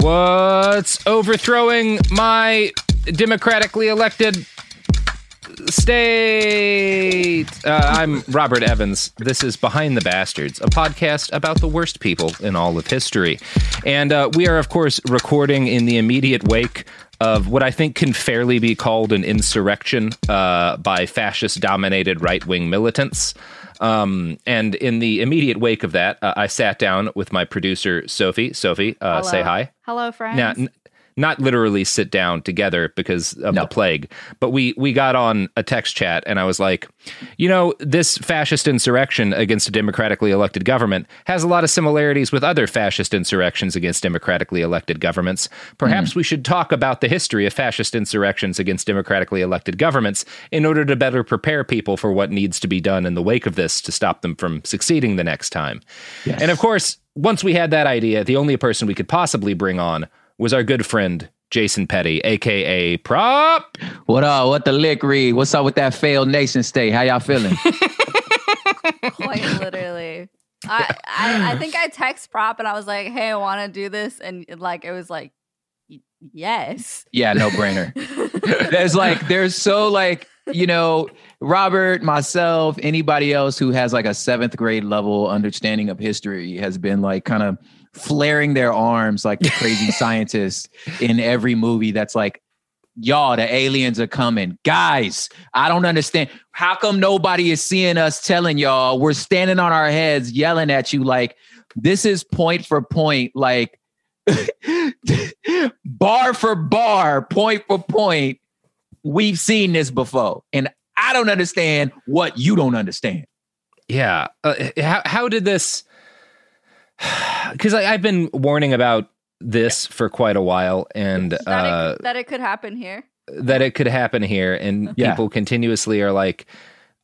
What's overthrowing my democratically elected state? Uh, I'm Robert Evans. This is Behind the Bastards, a podcast about the worst people in all of history. And uh, we are, of course, recording in the immediate wake of what I think can fairly be called an insurrection uh, by fascist dominated right wing militants. Um, and in the immediate wake of that, uh, I sat down with my producer, Sophie. Sophie, uh, say hi. Hello, friends. Now, n- not literally sit down together because of the plague, but we we got on a text chat, and I was like, you know, this fascist insurrection against a democratically elected government has a lot of similarities with other fascist insurrections against democratically elected governments. Perhaps hmm. we should talk about the history of fascist insurrections against democratically elected governments in order to better prepare people for what needs to be done in the wake of this to stop them from succeeding the next time. And of course, once we had that idea, the only person we could possibly bring on was our good friend Jason Petty, aka Prop. What up? What the lick read? What's up with that failed nation state? How y'all feeling? Quite literally. I, I I think I text prop and I was like, "Hey, I want to do this," and like it was like, "Yes." yeah, no brainer. there's like, there's so like, you know, Robert, myself, anybody else who has like a seventh grade level understanding of history has been like kind of flaring their arms like the crazy scientists in every movie that's like, y'all, the aliens are coming. Guys, I don't understand. How come nobody is seeing us telling y'all we're standing on our heads yelling at you like this is point for point, like bar for bar, point for point. We've seen this before. And I don't understand what you don't understand. Yeah. Uh, how how did this? Because I've been warning about this for quite a while, and That, uh, it, that it could happen here. that it could happen here, and Yeah. people continuously are like.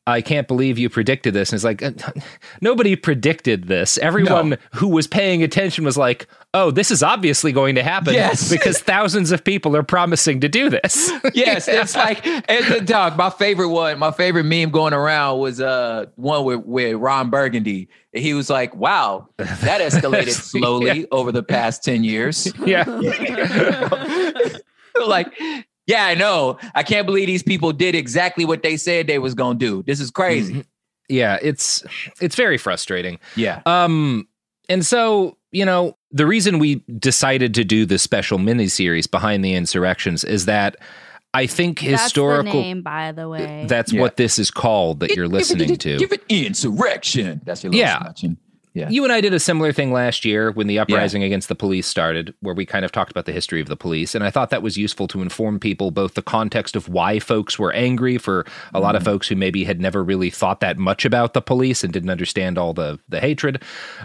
I can't believe you predicted this. And it's like, uh, nobody predicted this. Everyone who was paying attention was like, oh, this is obviously going to happen Yes. because thousands of people are promising to do this. yes, it's like it's a dog. My favorite one, my favorite meme going around was uh one with, with Ron Burgundy. He was like, "Wow, that escalated slowly over the past ten years." yeah. like, yeah, I know. I can't believe these people did exactly what they said they was gonna do. This is crazy. Yeah, it's it's very frustrating. Yeah. Um, and so you know the reason we decided to do this special miniseries behind the insurrections is that I think That's historical. the name, by the way. That's Yeah. what this is called that you're listening to. Give it insurrection. That's your little Yeah. snatching. Yeah. You and I did a similar thing last year when the uprising against the police started, where we kind of talked about the history of the police. And I thought that was useful to inform people both the context of why folks were angry for a lot of Mm-hmm. folks who maybe had never really thought that much about the police and didn't understand all the, the hatred.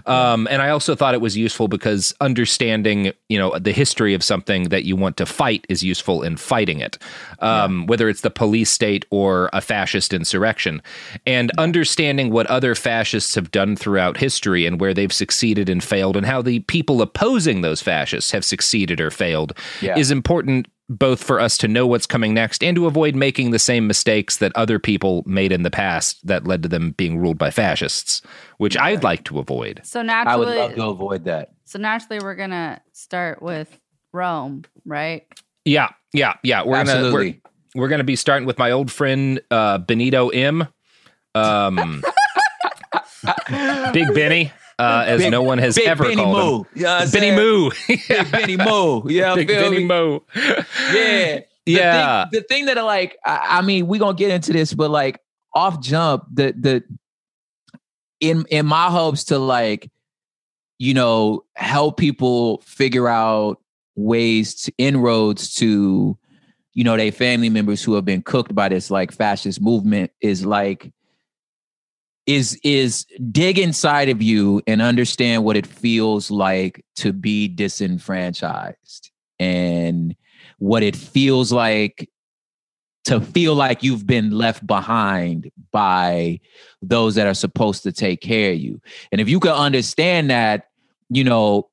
Um, and I also thought it was useful because understanding, you know, the history of something that you want to fight is useful in fighting it, um, whether it's the police state or a fascist insurrection. And understanding what other fascists have done throughout history and where they've succeeded and failed, and how the people opposing those fascists have succeeded or failed Yeah. is important both for us to know what's coming next and to avoid making the same mistakes that other people made in the past that led to them being ruled by fascists, which I'd like to avoid. so naturally, I would naturally, love to avoid that. so naturally, we're gonna start with Rome, right? Yeah, yeah, yeah. We're gonna we're, we're gonna be starting with my old friend uh, Benito M. Um, Big Benny, uh, as Big- no one has ever Benny called him. You know Benny? Moo. Big Benny Moo. Yeah, Big Benny? Moo. Yeah. The Yeah. Thing, the thing that I like, I, I mean, we're gonna get into this, but like off jump, the the in in my hopes to like, you know, help people figure out ways to inroads to, you know, their family members who have been cooked by this like fascist movement is like is is dig inside of you and understand what it feels like to be disenfranchised and what it feels like to feel like you've been left behind by those that are supposed to take care of you. And if you can understand that, you know,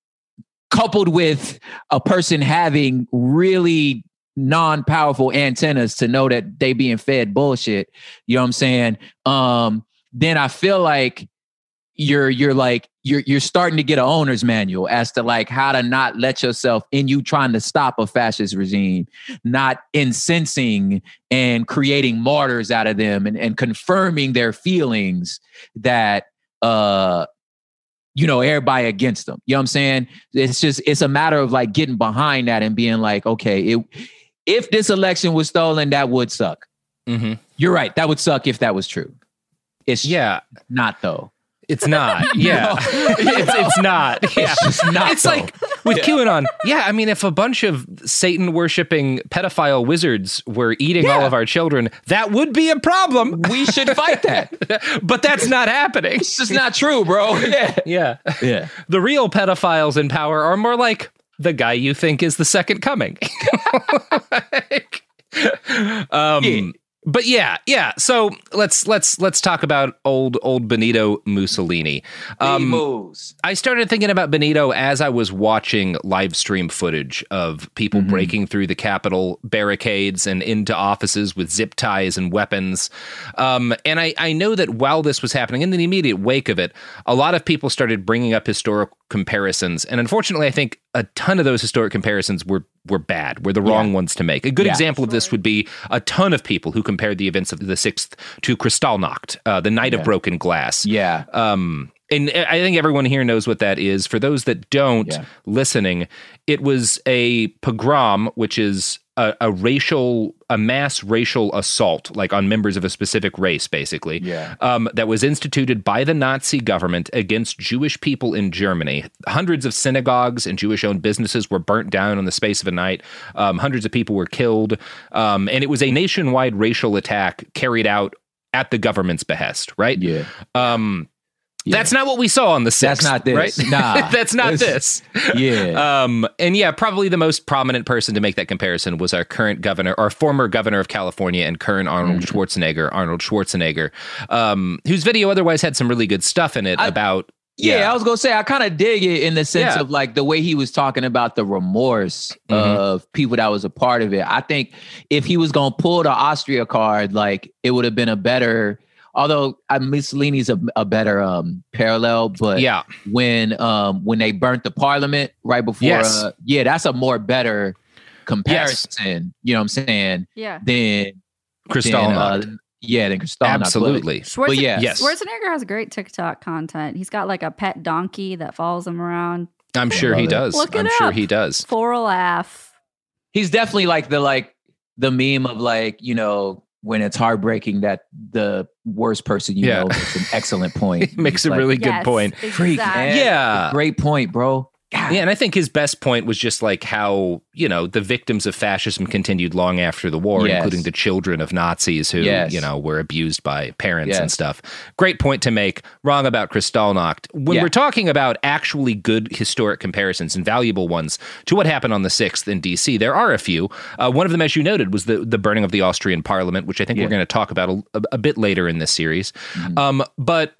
coupled with a person having really non-powerful antennas to know that they being fed bullshit, you know what I'm saying? Um, then I feel like you're you're like you're you're starting to get an owner's manual as to like how to not let yourself in you trying to stop a fascist regime, not incensing and creating martyrs out of them and, and confirming their feelings that uh you know everybody against them. You know what I'm saying? It's just it's a matter of like getting behind that and being like, okay, it if this election was stolen, that would suck. hmm You're right. That would suck if that was true. It's Yeah. not though. It's not. Yeah. it's, it's not. Yeah. It's just not. It's though. like with QAnon. Yeah, I mean, if a bunch of Satan worshipping pedophile wizards were eating all of our children, that would be a problem. we should fight that. but that's not happening. It's just not true, bro. Yeah. Yeah. Yeah. The real pedophiles in power are more like the guy you think is the second coming. Like, um Yeah. But yeah, yeah. So let's let's let's talk about old old Benito Mussolini. Um, moves. I started thinking about Benito as I was watching live stream footage of people Mm-hmm. breaking through the Capitol barricades and into offices with zip ties and weapons. Um, and I, I know that while this was happening, in the immediate wake of it, a lot of people started bringing up historical comparisons. And unfortunately, I think a ton of those historic comparisons were were bad, were the wrong ones to make. A good Yeah. example of this would be a ton of people who compared the events of the 6th to Kristallnacht, uh, the night of broken glass. Yeah. Um, and I think everyone here knows what that is. For those that don't Yeah. listening, it was a pogrom, which is a, a racial, a mass racial assault, like on members of a specific race, basically. Yeah. Um, that was instituted by the Nazi government against Jewish people in Germany. Hundreds of synagogues and Jewish-owned businesses were burnt down in the space of a night. Um, hundreds of people were killed, um, and it was a nationwide racial attack carried out at the government's behest. Right. Yeah. Um, That's not what we saw on the 6th. That's not this. Right? Nah. That's not This-. Yeah. Um, and yeah, probably the most prominent person to make that comparison was our current governor, our former governor of California and current Arnold Mm-hmm. Schwarzenegger, Arnold Schwarzenegger, um, whose video otherwise had some really good stuff in it I- about. Yeah, I was gonna say I kind of dig it in the sense Yeah. of like the way he was talking about the remorse Mhm. of people that was a part of it. I think if he was gonna pull the Austria card, like it would have been a better. Although uh, Mussolini's a, a better um, parallel, but yeah, when um, when they burnt the parliament right before, Yes. uh, yeah, that's a more better comparison. Yes. You know what I'm saying? Yeah. Than than, uh, Yeah, then Kristallnacht. Absolutely. But, Schwarzenegger, but yeah, Yes. Schwarzenegger has great TikTok content. He's got like a pet donkey that follows him around I'm sure he does. Look it I'm sure up. he does. for a laugh. he's definitely like the like the meme of like you know when it's heartbreaking that the worst person you Yeah. know makes an excellent point. Makes It's a like, really good Yes, point. freak, exactly. man. Yeah. Great point, bro. God. Yeah, and I think his best point was just like how, you know, the victims of fascism continued long after the war, Yes. including the children of Nazis who, Yes. you know, were abused by parents and stuff. Great point to make. Wrong about Kristallnacht. When Yeah. we're talking about actually good historic comparisons and valuable ones to what happened on the 6th in DC, there are a few. Uh, one of them, as you noted, was the, the burning of the Austrian parliament, which I think we're going to talk about a, a, bit later in this series. Mhm. Um, but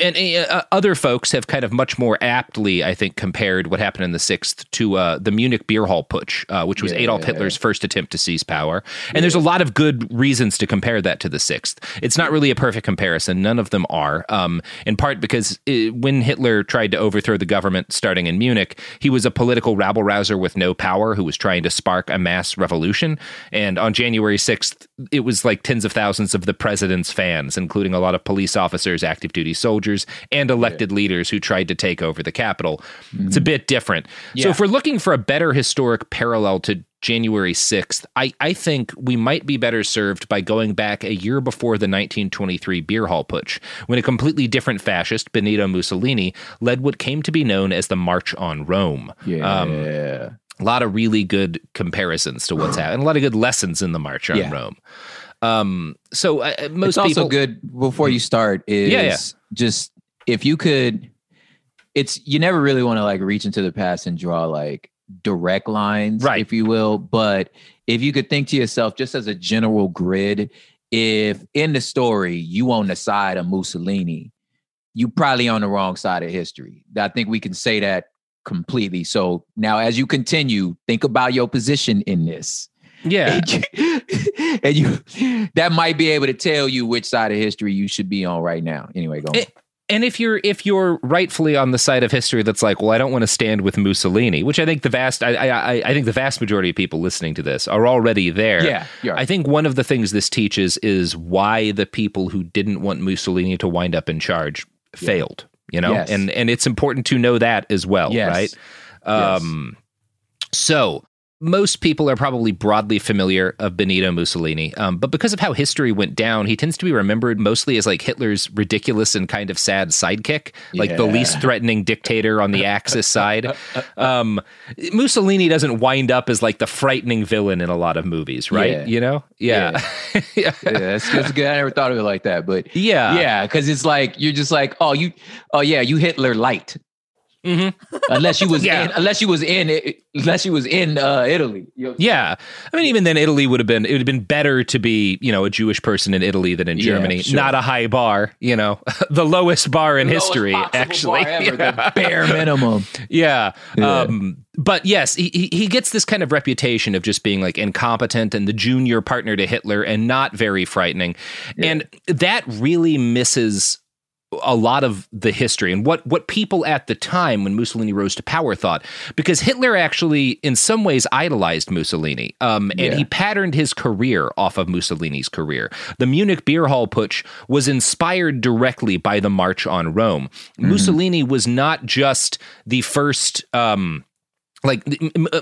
and uh, other folks have kind of much more aptly, I think, compared what happened in the sixth to uh, the Munich beer hall putsch, uh, which was Yeah. Adolf Hitler's first attempt to seize power. And there's a lot of good reasons to compare that to the sixth. It's not really a perfect comparison. None of them are. Um, in part because uh when Hitler tried to overthrow the government starting in Munich, he was a political rabble rouser with no power who was trying to spark a mass revolution. And on January 6th, it was like tens of thousands of the president's fans, including a lot of police officers, active duty soldiers, and elected leaders who tried to take over the Capitol. It's a bit different. So Mm-hmm. If we're looking for a better historic parallel to January 6th, I, I think we might be better served by going back a year before the 1923 beer hall putsch, when a completely different fascist, Benito Mussolini, led what came to be known as the March on Rome. Yeah. Um, a lot of really good comparisons to what's happened, a lot of good lessons in the March on Yeah. Rome. Um, so uh, most it's also people, good before you start is Yeah, yeah. just if you could it's you never really want to like reach into the past and draw like direct lines Right. if you will but if you could think to yourself just as a general grid if in the story you on the side of mussolini you probably on the wrong side of history i think we can say that completely so now as you continue think about your position in this yeah, and you, that might be able to tell you which side of history you should be on right now. Anyway, go. on. It- and if you're if you're rightfully on the side of history that's like, well, I don't want to stand with Mussolini, which I think the vast I I, I- I think the vast majority of people listening to this are already there. yeah, you're I think one of the things this teaches is why the people who didn't want Mussolini to wind up in charge failed. You know, Yes. and and it's important to know that as well, Yes. right? Um, so most people are probably broadly familiar of Benito Mussolini, um, but because of how history went down, he tends to be remembered mostly as like Hitler's ridiculous and kind of sad sidekick, like the least threatening dictator on the Axis side. Um, Mussolini doesn't wind up as like the frightening villain in a lot of movies, right? Yeah. You know, yeah, yeah. yeah, that's, that's good. I never thought of it like that, but yeah. yeah, because it's like you're just like, oh, you, oh yeah, you Hitler light. Mhm. Unless you was Yeah. in, unless you was in, unless you was in uh, Italy. You- Yeah. I mean, even then, Italy would have been, it would have been better to be, you know, a Jewish person in Italy than in Yeah, Germany. sure. Not a high bar, you know, the lowest bar in Lowest history, actually. ever, Yeah. the bare minimum. Yeah. Yeah. Um, but yes, he, he- he gets this kind of reputation of just being like incompetent and the junior partner to Hitler and not very frightening. And that really misses a lot of the history and what what people at the time when Mussolini rose to power thought because Hitler actually in some ways idolized Mussolini um, and Yeah. he patterned his career off of Mussolini's career. The Munich beer hall putsch was inspired directly by the March on Rome. Mm-hmm. Mussolini was not just the first um, like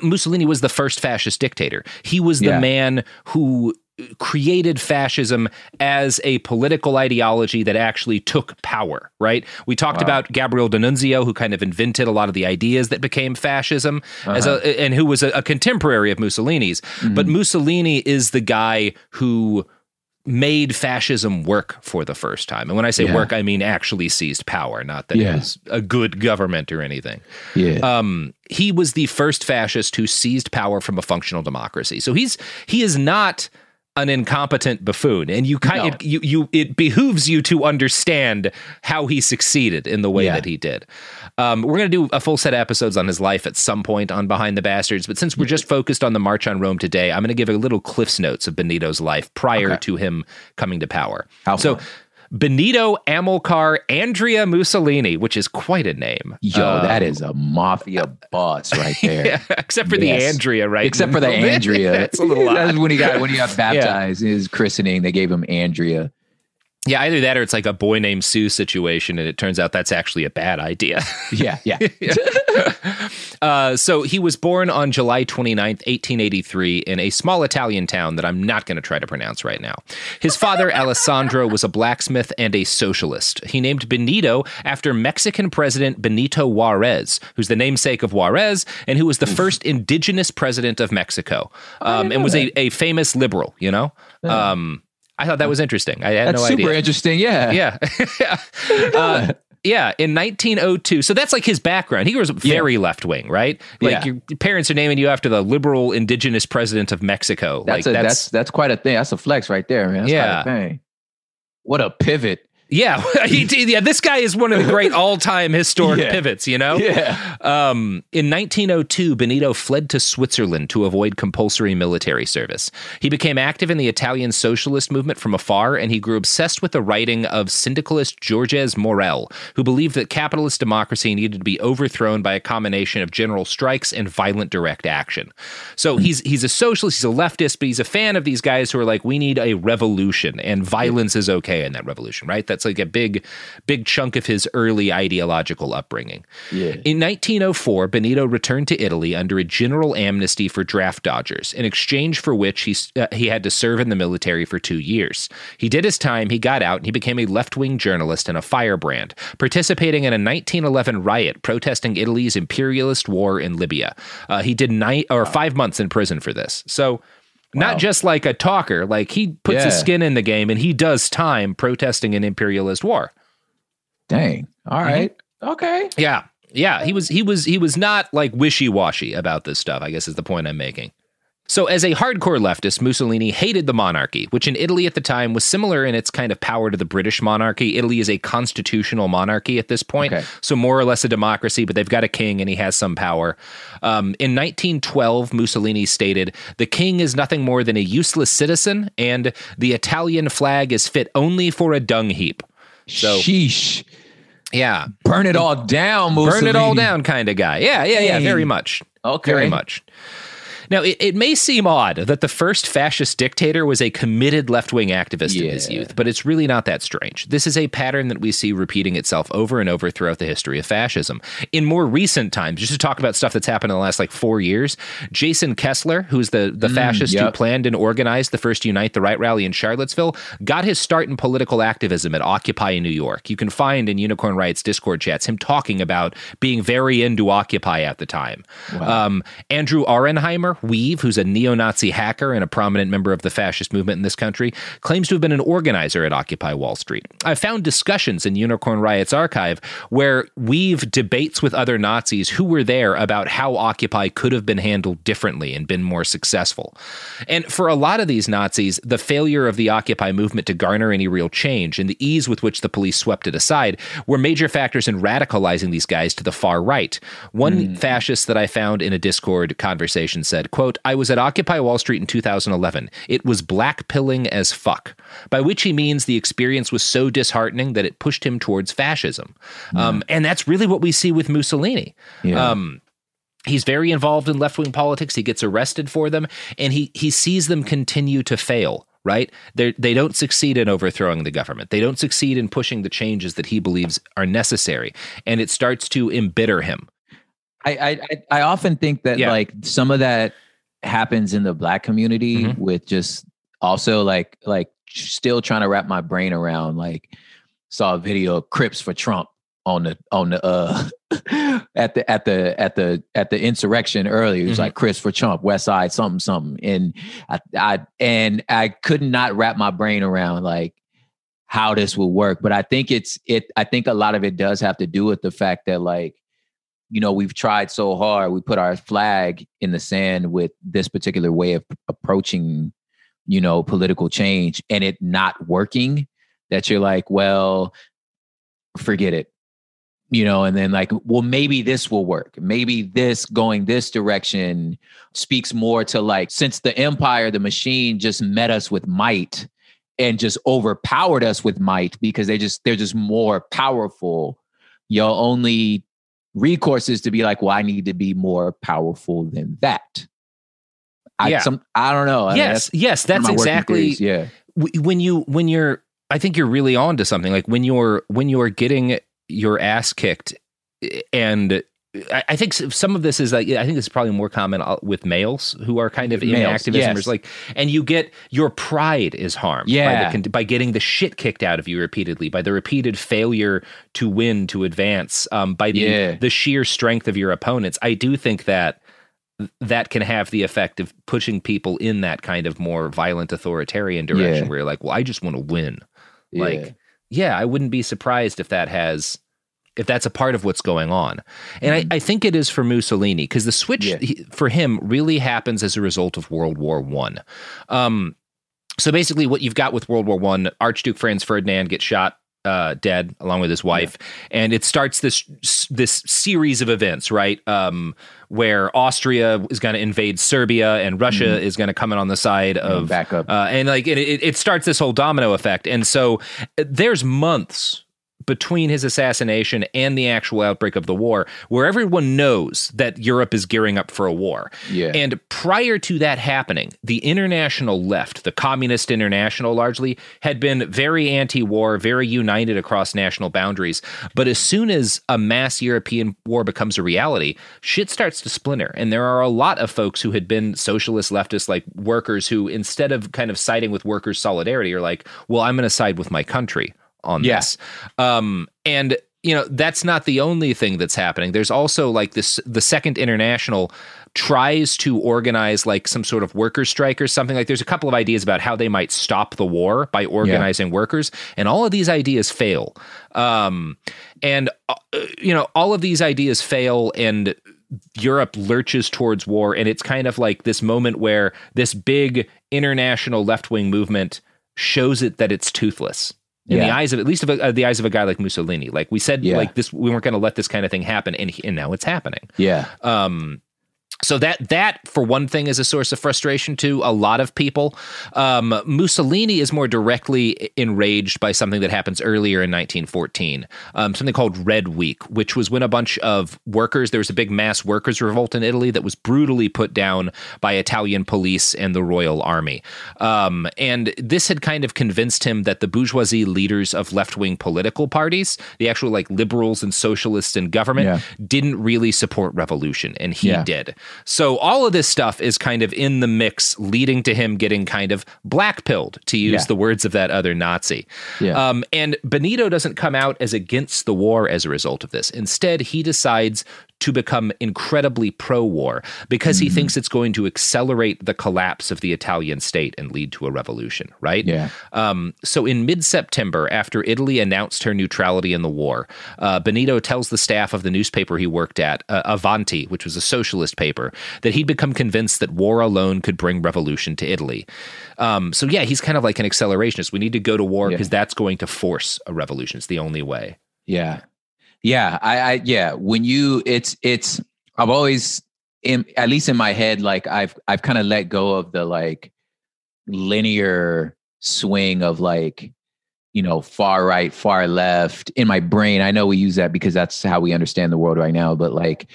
Mussolini was the first fascist dictator. He was the Yeah. man who created fascism as a political ideology that actually took power, right? We talked about Gabriel D'Annunzio, who kind of invented a lot of the ideas that became fascism, as a, and who was a, a contemporary of Mussolini's. But Mussolini is the guy who made fascism work for the first time. And when I say Yeah. work, I mean actually seized power, not that Yeah. it was a good government or anything Yeah. um, he was the first fascist who seized power from a functional democracy. So he's he is not an incompetent buffoon, and you kind No. it, you you it behooves you to understand how he succeeded in the way Yeah. that he did. Um, we're going to do a full set of episodes on his life at some point on Behind the Bastards, but since we're just focused on the March on Rome today, I'm going to give a little Cliff's notes of Benito's life prior Okay. to him coming to power. How so. fun. Benito Amilcar Andrea Mussolini, which is quite a name. Yo, Um, that is a mafia boss right there. yeah, except for the Andrea, right? Except for the Andrea. That's a little That's when he got when he got baptized. His christening, they gave him Andrea. Yeah, either that or it's like a boy named Sue situation, and it turns out that's actually a bad idea. Yeah, yeah. uh, so he was born on July 29th, 1883, in a small Italian town that I'm not going to try to pronounce right now. His father, Alessandro, was a blacksmith and a socialist. He named Benito after Mexican President Benito Juarez, who's the namesake of Juarez and who was the first indigenous president of Mexico um, and was a, a famous liberal, you know? Um, I thought that was interesting. I had That's no super idea. Super interesting. Yeah. Yeah. uh, yeah, in 1902. So that's like his background. He was very left wing, right? Like Yeah. your parents are naming you after the liberal indigenous president of Mexico. That's like a, that's that's quite a thing. That's a flex right there, man. That's Yeah. quite a thing. What a pivot. Yeah, he yeah. This guy is one of the great all-time historic Yeah. pivots. You know. Yeah. Um, in 1902, Benito fled to Switzerland to avoid compulsory military service. He became active in the Italian socialist movement from afar, and he grew obsessed with the writing of syndicalist Georges Sorel, who believed that capitalist democracy needed to be overthrown by a combination of general strikes and violent direct action. So he's he's a socialist, he's a leftist, but he's a fan of these guys who are like, we need a revolution, and violence is okay in that revolution, right? That's like a big, big chunk of his early ideological upbringing. Yeah. In 1904, Benito returned to Italy under a general amnesty for draft dodgers, in exchange for which he uh, he had to serve in the military for two years. He did his time, he got out, and he became a left wing journalist and a firebrand, participating in a 1911 riot protesting Italy's imperialist war in Libya. Uh, he did nine or five months in prison for this. So. Not just like a talker, like he puts his skin in the game and he does time protesting an imperialist war. Dang. All mm-hmm. right. Okay. Yeah. Yeah, he was he was he was not like wishy-washy about this stuff, I guess is the point I'm making. So, as a hardcore leftist, Mussolini hated the monarchy, which in Italy at the time was similar in its kind of power to the British monarchy. Italy is a constitutional monarchy at this point, Okay. so more or less a democracy, but they've got a king and he has some power. Um, in 1912, Mussolini stated, The king is nothing more than a useless citizen, and the Italian flag is fit only for a dung heap. So, Sheesh. yeah, Burn it all down, Mussolini. burn it all down kind of guy. Yeah, yeah, yeah, very much. Okay. Very much. Now, it, it may seem odd that the first fascist dictator was a committed left wing activist in his youth, but it's really not that strange. This is a pattern that we see repeating itself over and over throughout the history of fascism. In more recent times, just to talk about stuff that's happened in the last like four years, Jason Kessler, who's the, the fascist who planned and organized the first Unite the Right rally in Charlottesville, got his start in political activism at Occupy in New York. You can find in Unicorn Riot's Discord chats him talking about being very into Occupy at the time. Um, Andrew Auernheimer, Weev, who's a neo Nazi hacker and a prominent member of the fascist movement in this country, claims to have been an organizer at Occupy Wall Street. I found discussions in Unicorn Riot's archive where Weev debates with other Nazis who were there about how Occupy could have been handled differently and been more successful. And for a lot of these Nazis, the failure of the Occupy movement to garner any real change and the ease with which the police swept it aside were major factors in radicalizing these guys to the far right. One hmm. fascist that I found in a Discord conversation said, quote, I was at Occupy Wall Street in 2011. It was black pilling as fuck, by which he means the experience was so disheartening that it pushed him towards fascism. Um, and that's really what we see with Mussolini. Yeah. Um, he's very involved in left-wing politics he gets arrested for them and he he sees them continue to fail right they they don't succeed in overthrowing the government they don't succeed in pushing the changes that he believes are necessary and it starts to embitter him I, I I- often think that Yeah. like some of that happens in the black community Mhm. with just also like like still trying to wrap my brain around like saw a video of Crips for Trump on the on the uh at the at the at the at the insurrection earlier. It was Mhm. like Crips for Trump, West Side, something something, and I I and I could not wrap my brain around like how this will work. But I think it's it. I think a lot of it does have to do with the fact that like you know we've tried so hard we put our flag in the sand with this particular way of approaching you know political change and it not working that you're like well forget it you know and then like well maybe this will work maybe this going this direction speaks more to like since the empire the machine just met us with might and just overpowered us with might because they just they're just more powerful. Your only recourse is to be like, well, I need to be more powerful than that. I, Yeah. some, I don't know. I mean, yes, yes, that's exactly. yeah. when you when you're i think you're really on to something like when you're when you're getting your ass kicked eh, and I think some of this is like I think this is probably more common uh, with males who are kind of in Males, activism. yes. Like, and you get your pride is harmed by, the, by getting the shit kicked out of you repeatedly, by the repeated failure to win, to advance, um, by the Yeah. the sheer strength of your opponents. I do think that that can have the effect of pushing people in that kind of more violent authoritarian direction Yeah. where you're like, well, I just want to win. Yeah. Like, yeah, I wouldn't be surprised if that has if that's a part of what's going on. And I, I think it is for Mussolini because the switch Mm-hmm. Yeah. he- for him really happens as a result of World War One. Um, so basically, what you've got with World War One, Archduke Franz Ferdinand gets shot uh, dead along with his wife, and it starts this this series of events, right? Um, where Austria is going to invade Serbia and Russia is going to come in on the side of back up. uh, and like it, it, it starts this whole domino effect. And so uh, there's months between his assassination and the actual outbreak of the war where everyone knows that Europe is gearing up for a war. Yeah. And prior to that happening, the international left, the communist international largely, had been very anti war, very united across national boundaries. But as soon as a mass European war becomes a reality, shit starts to splinter. And there are a lot of folks who had been socialist leftists, like workers, who instead of kind of siding with workers' solidarity, are like, well, I'm going to side with my country on Yeah. this. Um, and you know that's not the only thing that's happening. There's also like this: the Second International tries to organize like some sort of workers' strike or something. Like there's a couple of ideas about how they might stop the war by organizing workers, and all of these ideas fail. Um, and uh, you know all of these ideas fail, and Europe lurches towards war, and it's kind of like this moment where this big international left wing movement shows it that it's toothless in the eyes of at least of a, uh, the eyes of a guy like Mussolini. Like we said, Yeah. like this, we weren't going to let this kind of thing happen, and, and now it's happening. Yeah. Um, so that that for one thing is a source of frustration to a lot of people. Um, Mussolini is more directly enraged by something that happens earlier in 1914, um, something called Red Week, which was when a bunch of workers there was a big mass workers revolt in Italy that was brutally put down by Italian police and the Royal Army, um, and this had kind of convinced him that the bourgeoisie leaders of left wing political parties, the actual like liberals and socialists in government, Yeah. didn't really support revolution, and he Yeah. did. So all of this stuff is kind of in the mix, leading to him getting kind of blackpilled, to use Yeah. the words of that other Nazi. Yeah. Um, and Benito doesn't come out as against the war as a result of this. Instead, he decides to become incredibly pro war because Mm-hmm. he thinks it's going to accelerate the collapse of the Italian state and lead to a revolution, right? Yeah. Um, so in mid September, after Italy announced her neutrality in the war, uh, Benito tells the staff of the newspaper he worked at, uh, Avanti, which was a socialist paper, that he'd become convinced that war alone could bring revolution to Italy. Um, so yeah, he's kind of like an accelerationist. We need to go to war Yeah. because that's going to force a revolution. It's the only way. Yeah. Yeah. I, I yeah. When you it's it's I've always in at least in my head, like I've I've kind of let go of the like linear swing of like, you know, far right, far left in my brain. I know we use that because that's how we understand the world right now, but like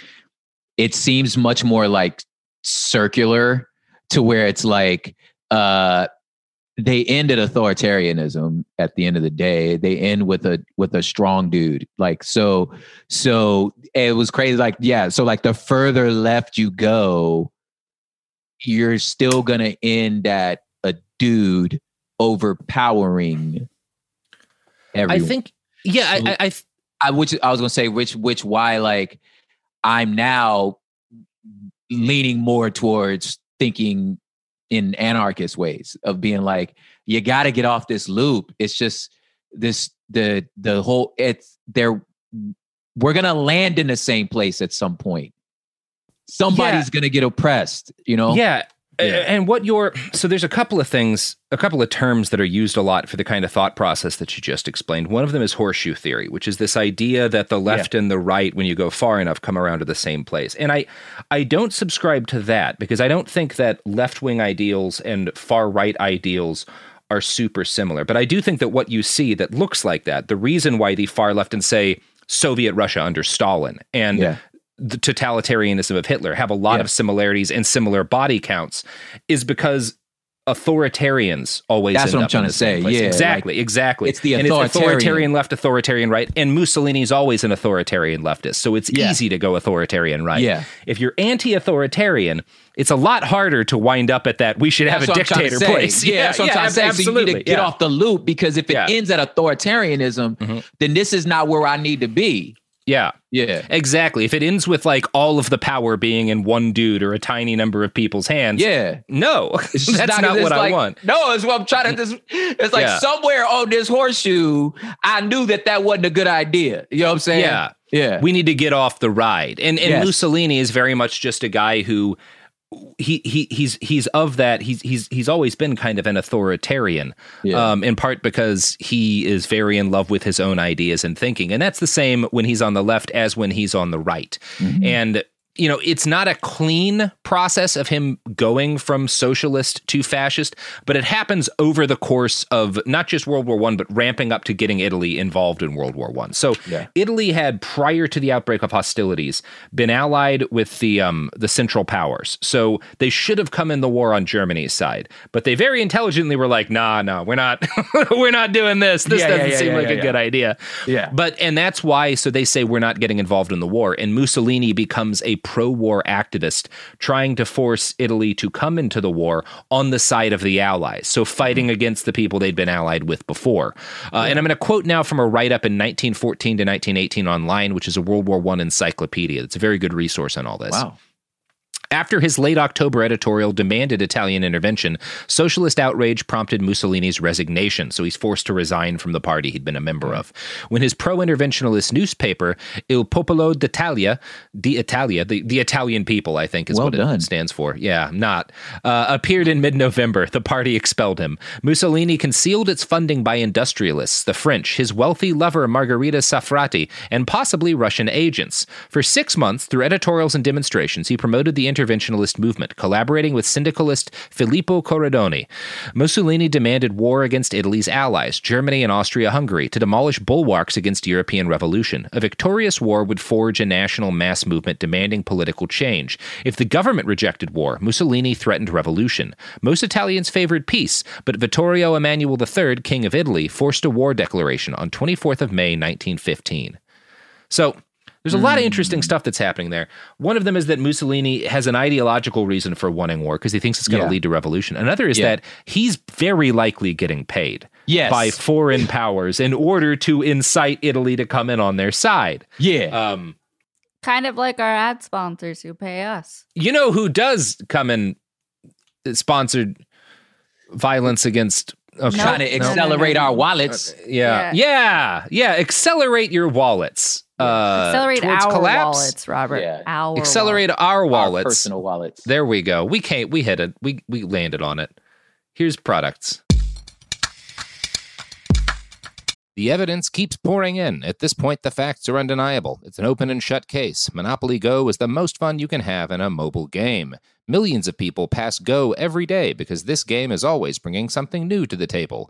it seems much more like circular to where it's like uh they end at authoritarianism at the end of the day. They end with a with a strong dude. Like so so it was crazy. Like yeah so like the further left you go you're still gonna end at a dude overpowering everyone. I think, yeah, I, I, I I which I was gonna say which which why like I'm now leaning more towards thinking in anarchist ways of being like you got to get off this loop. It's just this the the whole it's there. We're gonna land in the same place at some point. Somebody's gonna get oppressed. You know. Yeah. Yeah. And what you're so there's a couple of things, a couple of terms that are used a lot for the kind of thought process that you just explained. One of them is horseshoe theory, which is this idea that the left and the right, when you go far enough, come around to the same place. And I I don't subscribe to that because I don't think that left wing ideals and far right ideals are super similar. But I do think that what you see that looks like that, the reason why the far left and say Soviet Russia under Stalin and Yeah. The totalitarianism of Hitler have a lot Yeah. of similarities and similar body counts is because authoritarians always That's what I'm trying to say. place. Yeah, exactly like, exactly it's the and authoritarian. it's authoritarian left authoritarian right and mussolini's always an authoritarian leftist so it's Yeah. easy to go authoritarian right Yeah. if you're anti-authoritarian it's a lot harder to wind up at that we should have That's a what I'm trying to dictator place Yeah, that's what I'm trying to say. So you need to get yeah. off the loop because if it Yeah. Mm-hmm. ends at authoritarianism, then this is not where I need to be. Yeah Yeah. exactly if it ends with like all of the power being in one dude or a tiny number of people's hands Yeah. no that's not, it's what i want No, it's what I'm trying to. This, it's like Yeah. somewhere on this horseshoe, I knew that that wasn't a good idea. You know what I'm saying? Yeah. Yeah. we need to get off the ride. And and Yes. Mussolini is very much just a guy who he he he's he's of that he's he's he's always been kind of an authoritarian Yeah. um in part because he is very in love with his own ideas and thinking and that's the same when he's on the left as when he's on the right Mm-hmm. and you know it's not a clean process of him going from socialist to fascist but it happens over the course of not just world war one but ramping up to getting italy involved in world war one. So Yeah. italy had prior to the outbreak of hostilities been allied with the um the central powers. So they should have come in the war on germany's side but they very intelligently were like nah nah we're not we're not doing this. This Yeah, doesn't yeah, seem like a good idea. Yeah. but and that's why so they say we're not getting involved in the war and Mussolini becomes a pro-war activist trying to force Italy to come into the war on the side of the allies so fighting against the people they'd been allied with before. Uh, and I'm going to quote now from a write-up in 1914 to 1918 online which is a World War 1 encyclopedia. It's a very good resource on all this. Wow. After his late October editorial demanded Italian intervention, socialist outrage prompted Mussolini's resignation, so he's forced to resign from the party he'd been a member of. When his pro interventionalist newspaper, Il Popolo d'Italia, the Italia, the, the Italian people, I think is Well what done. it stands for. Yeah, not. Uh, appeared in mid November. The party expelled him. Mussolini concealed its funding by industrialists, the French, his wealthy lover Margherita Sarfatti, and possibly Russian agents. For six months, through editorials and demonstrations, he promoted the interventionalist movement, collaborating with syndicalist Filippo Corridoni. Mussolini demanded war against Italy's allies, Germany and Austria Hungary, to demolish bulwarks against European revolution. A victorious war would forge a national mass movement demanding political change. If the government rejected war, Mussolini threatened revolution. Most Italians favored peace, but Vittorio Emanuele III, King of Italy, forced a war declaration on 24th of May 1915. So, there's a lot of interesting stuff that's happening there. One of them is that Mussolini has an ideological reason for wanting war because he thinks it's going to Yeah. lead to revolution. Another is Yeah. that he's very likely getting paid Yes. by foreign powers in order to incite Italy to come in on their side. Yeah. Um, Kind of like our ad sponsors who pay us. you know who does come and sponsored violence against okay. Trying to no, no, accelerate no. our wallets. yeah. yeah yeah accelerate your wallets uh Accelerate our collapse wallets, Robert. Yeah. Our accelerate wallets. our Our personal wallets. There we go. We can't. We hit it. We we landed on it. Here's products. The evidence keeps pouring in. At this point, the facts are undeniable. It's an open and shut case. Monopoly Go is the most fun you can have in a mobile game. Millions of people pass Go every day because this game is always bringing something new to the table.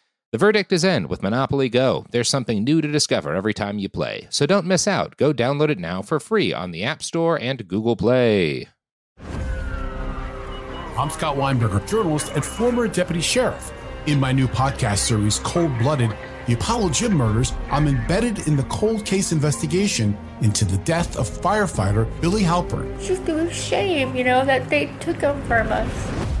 The verdict is in with Monopoly Go. There's something new to discover every time you play. So don't miss out. Go download it now for free on the App Store and Google Play. I'm Scott Weinberger, journalist and former deputy sheriff. In my new podcast series, Cold Blooded The Apollo Gym Murders, I'm embedded in the cold case investigation into the death of firefighter Billy Halpern. just a shame, you know, that they took him from us.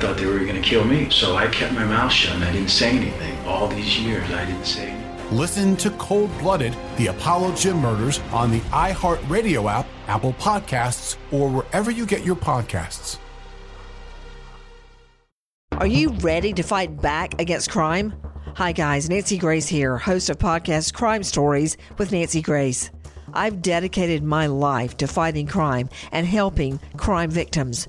Thought they were going to kill me, so I kept my mouth shut and I didn't say anything. All these years, I didn't say anything. Listen to Cold Blooded, the Apollo Gym Murders on the iHeartRadio app, Apple Podcasts, or wherever you get your podcasts. Are you ready to fight back against crime? Hi, guys. Nancy Grace here, host of podcast Crime Stories with Nancy Grace. I've dedicated my life to fighting crime and helping crime victims.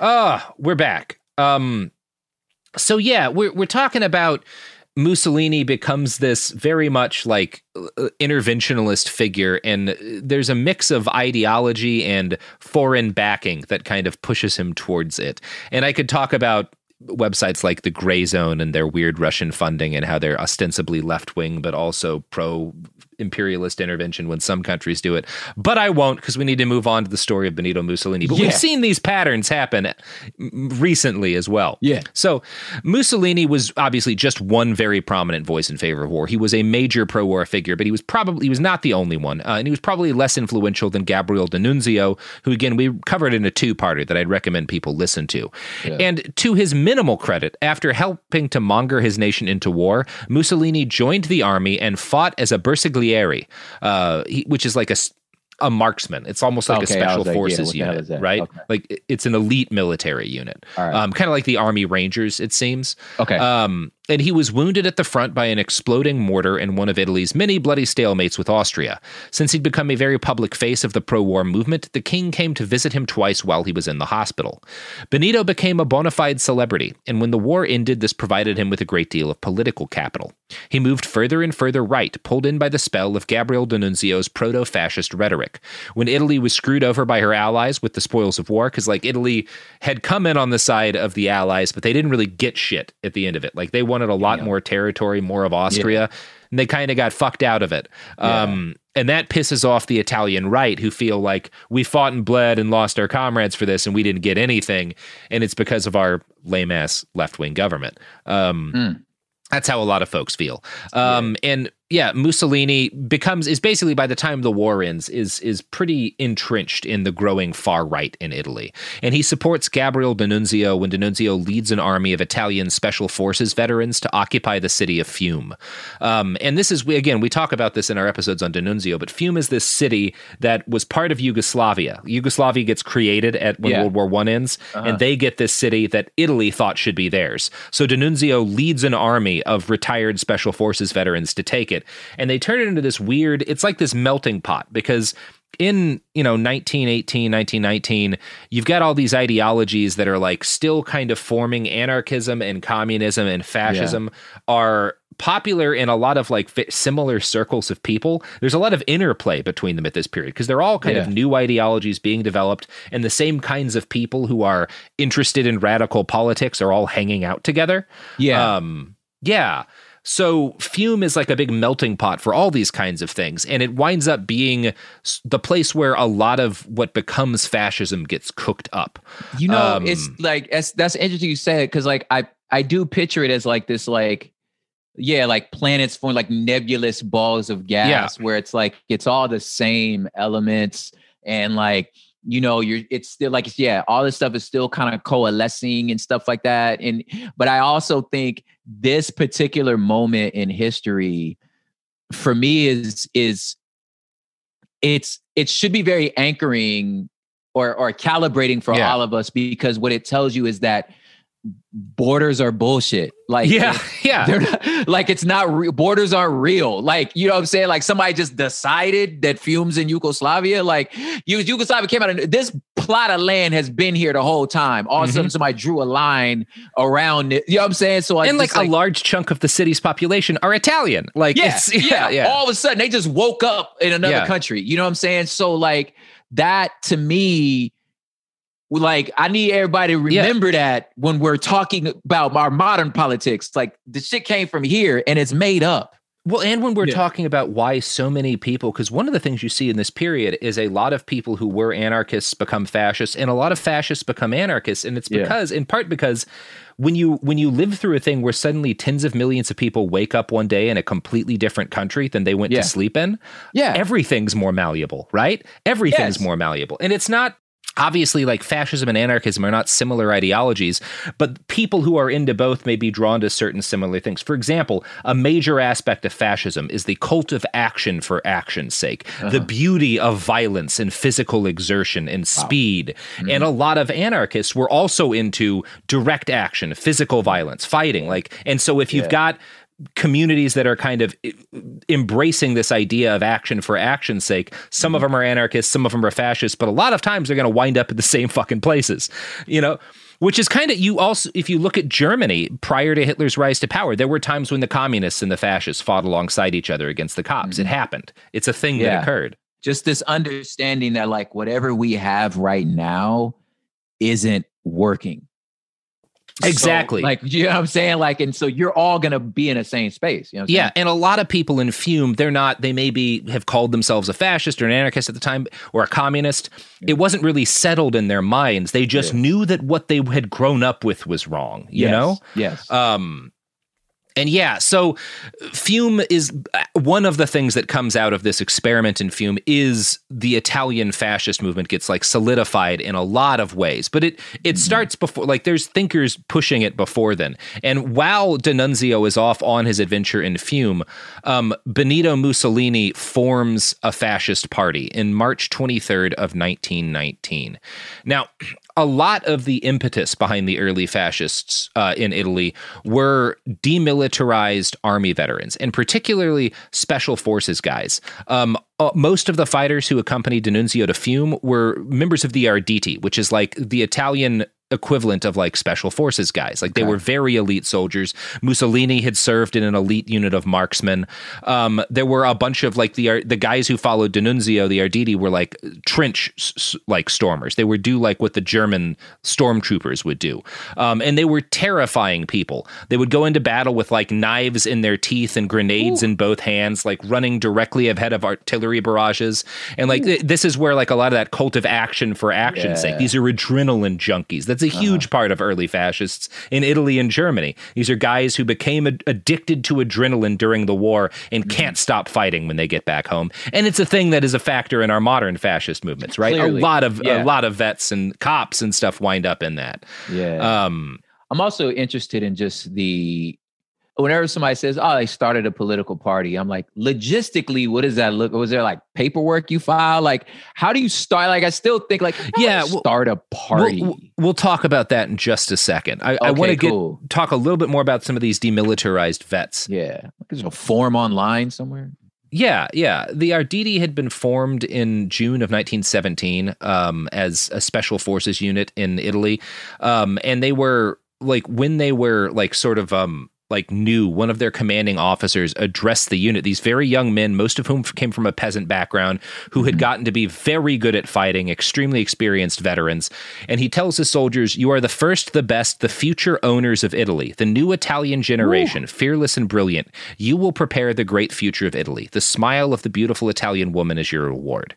Ah, uh, we're back. Um, so yeah, we're we're talking about Mussolini becomes this very much like uh, interventionalist figure, and there's a mix of ideology and foreign backing that kind of pushes him towards it. And I could talk about websites like the Gray Zone and their weird Russian funding and how they're ostensibly left wing, but also pro imperialist intervention when some countries do it. But I won't because we need to move on to the story of Benito Mussolini. But yeah. we've seen these patterns happen recently as well. Yeah. So Mussolini was obviously just one very prominent voice in favor of war. He was a major pro-war figure, but he was probably he was not the only one, uh, and he was probably less influential than Gabriel D'Annunzio, who again we covered in a two-parter that I'd recommend people listen to. Yeah. And to his minimal credit, after helping to monger his nation into war, Mussolini joined the army and fought as a bersagliere Uh, he, which is like a a marksman. It's almost like okay, a special like, forces yeah, unit, right? Okay. Like it's an elite military unit, right. um, kind of like the Army Rangers, it seems. Okay. Um, and he was wounded at the front by an exploding mortar in one of Italy's many bloody stalemates with Austria. Since he'd become a very public face of the pro war movement, the king came to visit him twice while he was in the hospital. Benito became a bona fide celebrity, and when the war ended, this provided him with a great deal of political capital. He moved further and further right, pulled in by the spell of Gabriel D'Annunzio's proto fascist rhetoric. When Italy was screwed over by her allies with the spoils of war, because like Italy had come in on the side of the allies, but they didn't really get shit at the end of it. Like they wanted a lot yeah. more territory, more of Austria. Yeah. And they kind of got fucked out of it. Um, and that pisses off the Italian right who feel like we fought and bled and lost our comrades for this and we didn't get anything. And it's because of our lame ass left wing government. Um, mm. That's how a lot of folks feel. Um, yeah. And yeah, Mussolini becomes is basically by the time the war ends is is pretty entrenched in the growing far right in Italy, and he supports Gabriel D'Annunzio when D'Annunzio leads an army of Italian special forces veterans to occupy the city of Fiume. Um, and this is again we talk about this in our episodes on D'Annunzio, but Fiume is this city that was part of Yugoslavia. Yugoslavia gets created at when yeah. World War One ends, uh-huh. and they get this city that Italy thought should be theirs. So D'Annunzio leads an army of retired special forces veterans to take it it. And they turn it into this weird it's like this melting pot because in you know 1918 1919 you've got all these ideologies that are like still kind of forming anarchism and communism and fascism yeah. are popular in a lot of like similar circles of people. There's a lot of interplay between them at this period because they're all kind yeah. of new ideologies being developed and the same kinds of people who are interested in radical politics are all hanging out together. Yeah. Um yeah so Fiume is like a big melting pot for all these kinds of things. And it winds up being the place where a lot of what becomes fascism gets cooked up. You know, um, it's like, that's, that's interesting you say it because like I, I do picture it as like this, like, yeah, like planets form like nebulous balls of gas, where it's like it's all the same elements and like you know you're it's still like yeah all this stuff is still kind of coalescing and stuff like that and but i also think this particular moment in history for me is is it's it should be very anchoring or or calibrating for Yeah. all of us because what it tells you is that borders are bullshit like Yeah, yeah. not, like it's not re- borders aren't real like you know what i'm saying like somebody just decided that Fiume's in yugoslavia like you yugoslavia came out and this plot of land has been here the whole time all of a sudden mm-hmm. somebody drew a line around it you know what i'm saying so I and like, just, a large chunk of the city's population are Italian. Like, yeah, it's, yeah, yeah. All of a sudden, they just woke up in another Yeah. country. You know what I'm saying? So, like that to me, like I need everybody to remember that when we're talking about our modern politics. Like the shit came from here and it's made up. Well, and when we're talking about why so many people, because one of the things you see in this period is a lot of people who were anarchists become fascists, and a lot of fascists become anarchists, and it's Yeah. because, in part, because when you when you live through a thing where suddenly tens of millions of people wake up one day in a completely different country than they went Yeah. to sleep in, yeah, everything's more malleable, right? Everything's Yes. more malleable, and it's not. Obviously, like fascism and anarchism are not similar ideologies, but people who are into both may be drawn to certain similar things. For example, a major aspect of fascism is the cult of action for action's sake, the uh-huh. beauty of violence and physical exertion and speed. Mm-hmm. And a lot of anarchists were also into direct action, physical violence, fighting. Like, and so if you've Yeah. got communities that are kind of embracing this idea of action for action's sake. Some of mm-hmm. them are anarchists, some of them are fascists, but a lot of times they're going to wind up at the same fucking places, you know? Which is kind of, you also, if you look at Germany prior to Hitler's rise to power, there were times when the communists and the fascists fought alongside each other against the cops. It mm-hmm. happened. It's a thing that occurred. Just this understanding that like whatever we have right now isn't working. So, Exactly. like you know what I'm saying? Like, and so you're all gonna be in the same space. You know Yeah, saying? and a lot of people in Fiume, they're not, they maybe have called themselves a fascist or an anarchist at the time or a communist. It wasn't really settled in their minds. They just knew that what they had grown up with was wrong, you Yes, know? Yes. Um, and yeah, so Fiume is one of the things that comes out of this experiment in Fiume is the Italian fascist movement gets like solidified in a lot of ways. But it it starts before like there's thinkers pushing it before then. And while D'Annunzio is off on his adventure in Fiume, um, Benito Mussolini forms a fascist party in March 23rd of 1919. Now, a lot of the impetus behind the early fascists uh, in Italy were demilitarized army veterans, and particularly special forces guys. Um, uh, most of the fighters who accompanied D'Annunzio to Fiume were members of the Arditi, which is like the Italian equivalent of like special forces guys. Like they were very elite soldiers. Mussolini had served in an elite unit of marksmen. Um, there were a bunch of like the the guys who followed D'Annunzio, the Arditi, were like trench s- like stormers. They would do like what the German stormtroopers would do, um, and they were terrifying people. They would go into battle with like knives in their teeth and grenades in both hands, like running directly ahead of artillery barrages. And like th- this is where like a lot of that cult of action for action's sake. These are adrenaline junkies. That's a huge part of early fascists in Italy and Germany. These are guys who became ad- addicted to adrenaline during the war and can't stop fighting when they get back home. And it's a thing that is a factor in our modern fascist movements, right? Clearly. A lot of Yeah. a lot of vets and cops and stuff wind up in that. Yeah. Um, I'm also interested in just the whenever somebody says, "Oh, they started a political party," I'm like, logistically, what does that look? Was there like paperwork you file? Like, how do you start? Like, I still think like, Yeah, well- start a party. We'll, we'll talk about that in just a second. I, I want to Okay, get cool. talk a little bit more about some of these demilitarized vets. yeah, there's a form online somewhere. Yeah, yeah. The Arditi had been formed in June of 1917 um, as a special forces unit in Italy, um, and they were like when they were like sort of um, like new. One of their commanding officers addressed the unit. These very young men, most of whom came from a peasant background, who had mm-hmm. gotten to be very good at fighting, extremely experienced veterans. And he tells his soldiers, "You are the first, the best, the future owners of Italy, the new Italian generation, fearless and brilliant. You will prepare the great future of Italy. The smile of the beautiful Italian woman is your reward."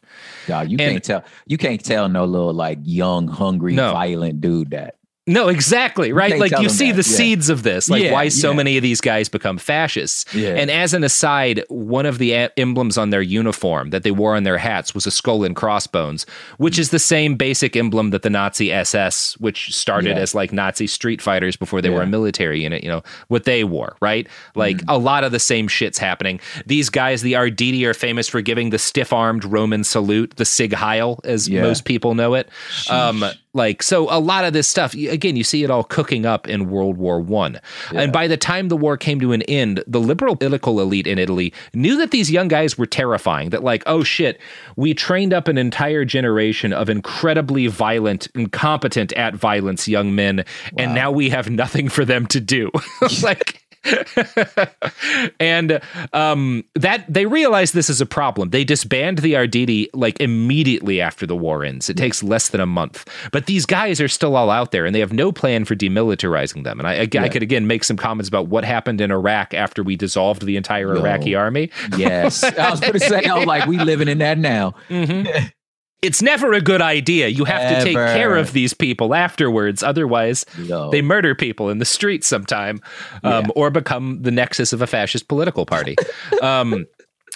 God, you And- can't tell. You can't tell no little like young, hungry, No. violent dude that. No, exactly. Right. Like you see that. the Yeah. seeds of this, like Yeah, why so yeah. many of these guys become fascists. And as an aside, one of the a- emblems on their uniform that they wore on their hats was a skull and crossbones, which is the same basic emblem that the Nazi SS, which started as like Nazi street fighters before they were a military unit, you know, what they wore, right? Like a lot of the same shit's happening. These guys, the Arditi, are famous for giving the stiff armed Roman salute, the Sieg Heil, as most people know it. Um, like so, a lot of this stuff again, you see it all cooking up in World War One, and by the time the war came to an end, the liberal political elite in Italy knew that these young guys were terrifying. That like, oh shit, we trained up an entire generation of incredibly violent, incompetent at violence young men, and now we have nothing for them to do. like. and um, that they realize this is a problem. They disband the Arditi like immediately after the war ends. It takes less than a month, but these guys are still all out there, and they have no plan for demilitarizing them. And I, I, I could again make some comments about what happened in Iraq after we dissolved the entire Yo. Iraqi army. Yes. I was going to say, I was like, we living in that now. It's never a good idea. You have to take care of these people afterwards. Otherwise, Yo. they murder people in the streets sometime um, or become the nexus of a fascist political party. um,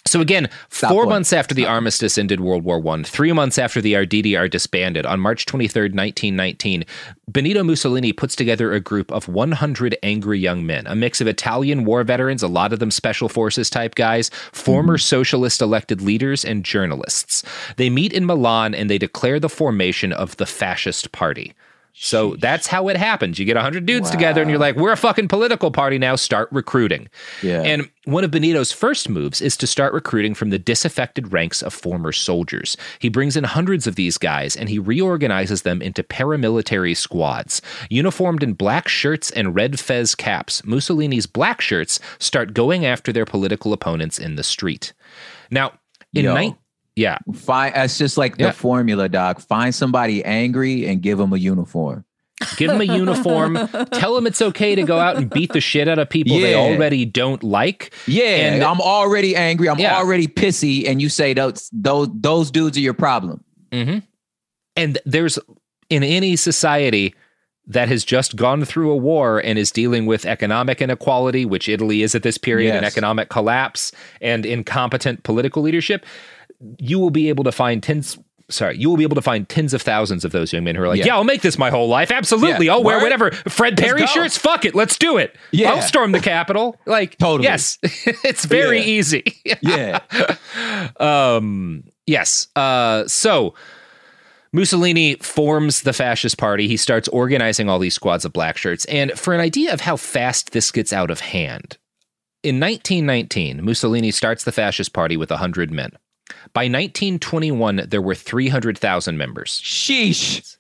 so again, four one. months after the armistice ended World War One, three months after the Arditi are disbanded, on March 23rd, 1919, Benito Mussolini puts together a group of 100 angry young men, a mix of Italian war veterans, a lot of them special forces type guys, former mm-hmm. socialist elected leaders, and journalists. They meet in Milan and they declare the formation of the Fascist Party. So that's how it happens. You get 100 dudes together and you're like, we're a fucking political party now, start recruiting. Yeah. And one of Benito's first moves is to start recruiting from the disaffected ranks of former soldiers. He brings in hundreds of these guys and he reorganizes them into paramilitary squads. Uniformed in black shirts and red fez caps, Mussolini's black shirts start going after their political opponents in the street. Now, in Yo. nine, yeah, Find, it's just like Yeah. the formula, doc. Find somebody angry and give them a uniform. give them a uniform, tell them it's okay to go out and beat the shit out of people they already don't like. Yeah, And- I'm already angry. I'm Yeah. already pissy, and you say those those those dudes are your problem. hmm And there's in any society that has just gone through a war and is dealing with economic inequality, which Italy is at this period, and economic collapse and incompetent political leadership, you will be able to find tens. Sorry, you will be able to find tens of thousands of those young men who are like, Yeah. "Yeah, I'll make this my whole life. Absolutely, Yeah. I'll wear Word. whatever Fred Perry shirts. Fuck it, let's do it. Yeah. I'll storm the Capitol. Like, Totally. yes, it's very Yeah. easy. Yeah, um yes uh so Mussolini forms the fascist party. He starts organizing all these squads of black shirts. And for an idea of how fast this gets out of hand, in 1919, Mussolini starts the fascist party with 100 men. By 1921, there were 300,000 members. sheesh.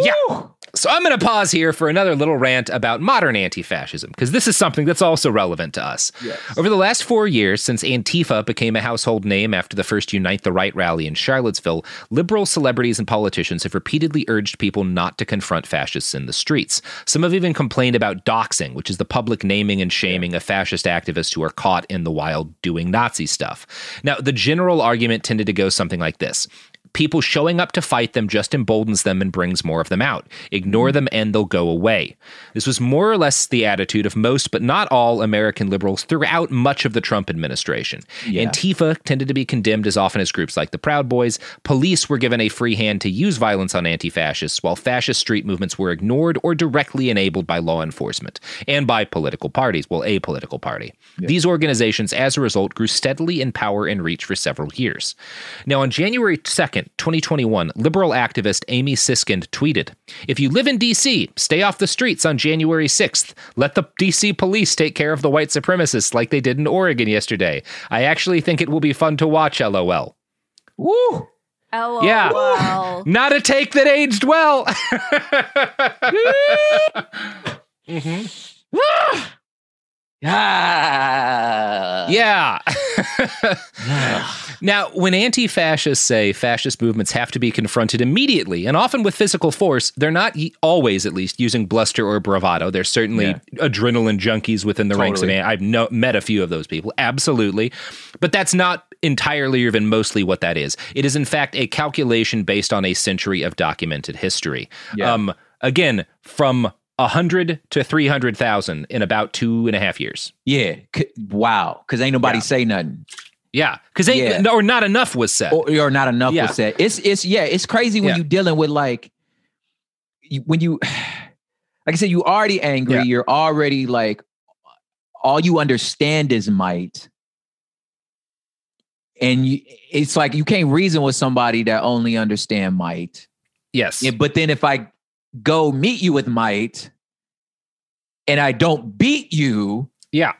Yeah. So I'm going to pause here for another little rant about modern anti-fascism because this is something that's also relevant to us. Over the last 4 years since Antifa became a household name after the first Unite the Right rally in Charlottesville, liberal celebrities and politicians have repeatedly urged people not to confront fascists in the streets. Some have even complained about doxing, which is the public naming and shaming of fascist activists who are caught in the wild doing Nazi stuff. Now, the general argument tended to go something like this people showing up to fight them just emboldens them and brings more of them out. Ignore hmm. them and they'll go away. This was more or less the attitude of most, but not all, American liberals throughout much of the Trump administration. Yeah. Antifa tended to be condemned as often as groups like the Proud Boys. Police were given a free hand to use violence on anti fascists, while fascist street movements were ignored or directly enabled by law enforcement and by political parties, well, a political party. These organizations, as a result, grew steadily in power and reach for several years. Now, on January 2nd, 2021, liberal activist Amy Siskind tweeted If you live in D.C., stay off the streets on January 6th. Let the D.C. police take care of the white supremacists like they did in Oregon yesterday. I actually think it will be fun to watch, lol. Woo! LOL. Yeah. Not a take that aged well. Mm-hmm. Ah! Ah. Yeah. now, when anti fascists say fascist movements have to be confronted immediately and often with physical force, they're not always, at least, using bluster or bravado. There's certainly Yeah. adrenaline junkies within the ranks of Totally. an- I've no, met a few of those people, absolutely. But that's not entirely or even mostly what that is. It is, in fact, a calculation based on a century of documented history. Yeah. Um, again from a hundred to three hundred thousand in about two and a half years. Yeah. C- wow. Because ain't nobody say nothing. Yeah, because Yeah. or not enough was said. Or, or not enough Yeah. was said. It's it's yeah. It's crazy when Yeah. you dealing with like when you like I said, you already angry. Yeah. You're already like all you understand is might. And you, it's like you can't reason with somebody that only understand might. Yes. Yeah, but then if I go meet you with might and I don't beat you, yeah,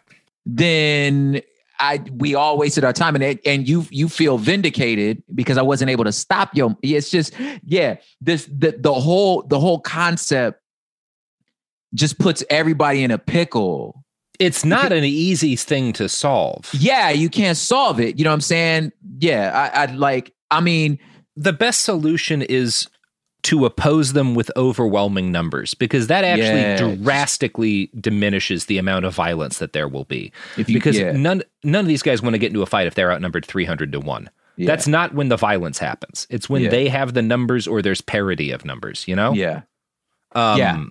then I we all wasted our time and it, and you you feel vindicated because I wasn't able to stop you. It's just yeah, this the the whole the whole concept just puts everybody in a pickle. It's not an easy thing to solve. Yeah, you can't solve it. You know what I'm saying? Yeah, I, I'd like. I mean, the best solution is to oppose them with overwhelming numbers because that actually Yeah. drastically diminishes the amount of violence that there will be. If you- because yeah. none none of these guys want to get into a fight if they're outnumbered 300 to 1. Yeah. That's not when the violence happens. It's when Yeah. they have the numbers or there's parity of numbers, you know? Yeah. Um, Yeah.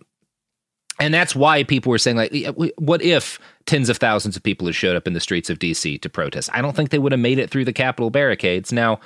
And that's why people were saying, like, what if tens of thousands of people had showed up in the streets of DC to protest? I don't think they would have made it through the Capitol barricades. Now,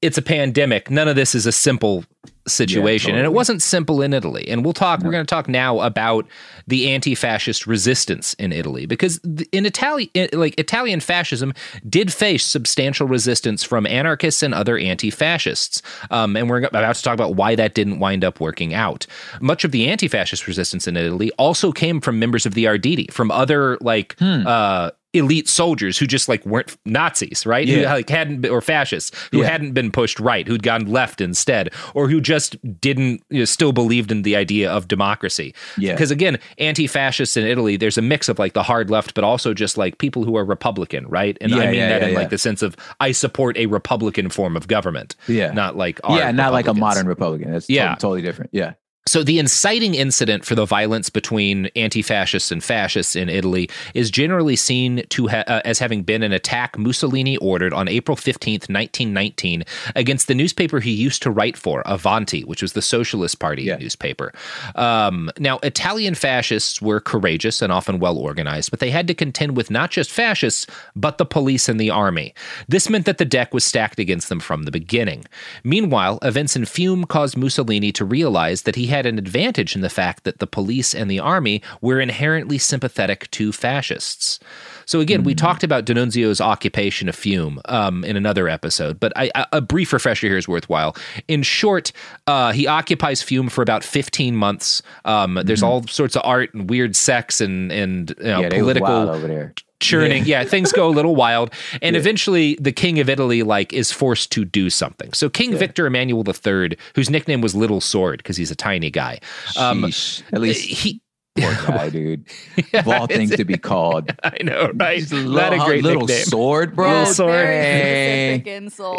it's a pandemic. None of this is a simple situation. And it wasn't simple in Italy. And we'll talk, we're going to talk now about the anti fascist resistance in Italy because in Italy, like Italian fascism did face substantial resistance from anarchists and other anti fascists. Um, and we're about to talk about why that didn't wind up working out. Much of the anti fascist resistance in Italy also came from members of the Arditi, from other like, Hmm. uh, elite soldiers who just like weren't Nazis, right? Who like hadn't been, or fascists who Yeah. hadn't been pushed right, who'd gone left instead, or who just didn't you know, still believed in the idea of democracy. Yeah. Because again, anti-fascists in Italy, there's a mix of like the hard left, but also just like people who are Republican, right? And I mean yeah, that yeah, in like the sense of I support a Republican form of government. Yeah. Not like our yeah, not like a modern Republican. That's Yeah. yeah. totally different. Yeah. So the inciting incident for the violence between anti-fascists and fascists in Italy is generally seen to ha- uh, as having been an attack Mussolini ordered on April 15th, 1919 against the newspaper he used to write for, Avanti, which was the Socialist Party newspaper. Um, now, Italian fascists were courageous and often well organized, but they had to contend with not just fascists, but the police and the army. This meant that the deck was stacked against them from the beginning. Meanwhile, events in Fiume caused Mussolini to realize that he had an advantage in the fact that the police and the army were inherently sympathetic to fascists. So again, we talked about D'Annunzio's occupation of Fiume um, in another episode, but I, a brief refresher here is worthwhile. In short, uh, he occupies Fiume for about 15 months. Um, There's all sorts of art and weird sex and and you know, yeah, political over there. Churning. Yeah. things go a little wild. And eventually the king of Italy like is forced to do something. So King Victor Emmanuel III, whose nickname was Little Sword because he's a tiny guy. Um Sheesh. At least he poor guy, dude. of all things to be called. I know, right? Just a Not a little- great little nickname. sword, bro. Little sword. Dang.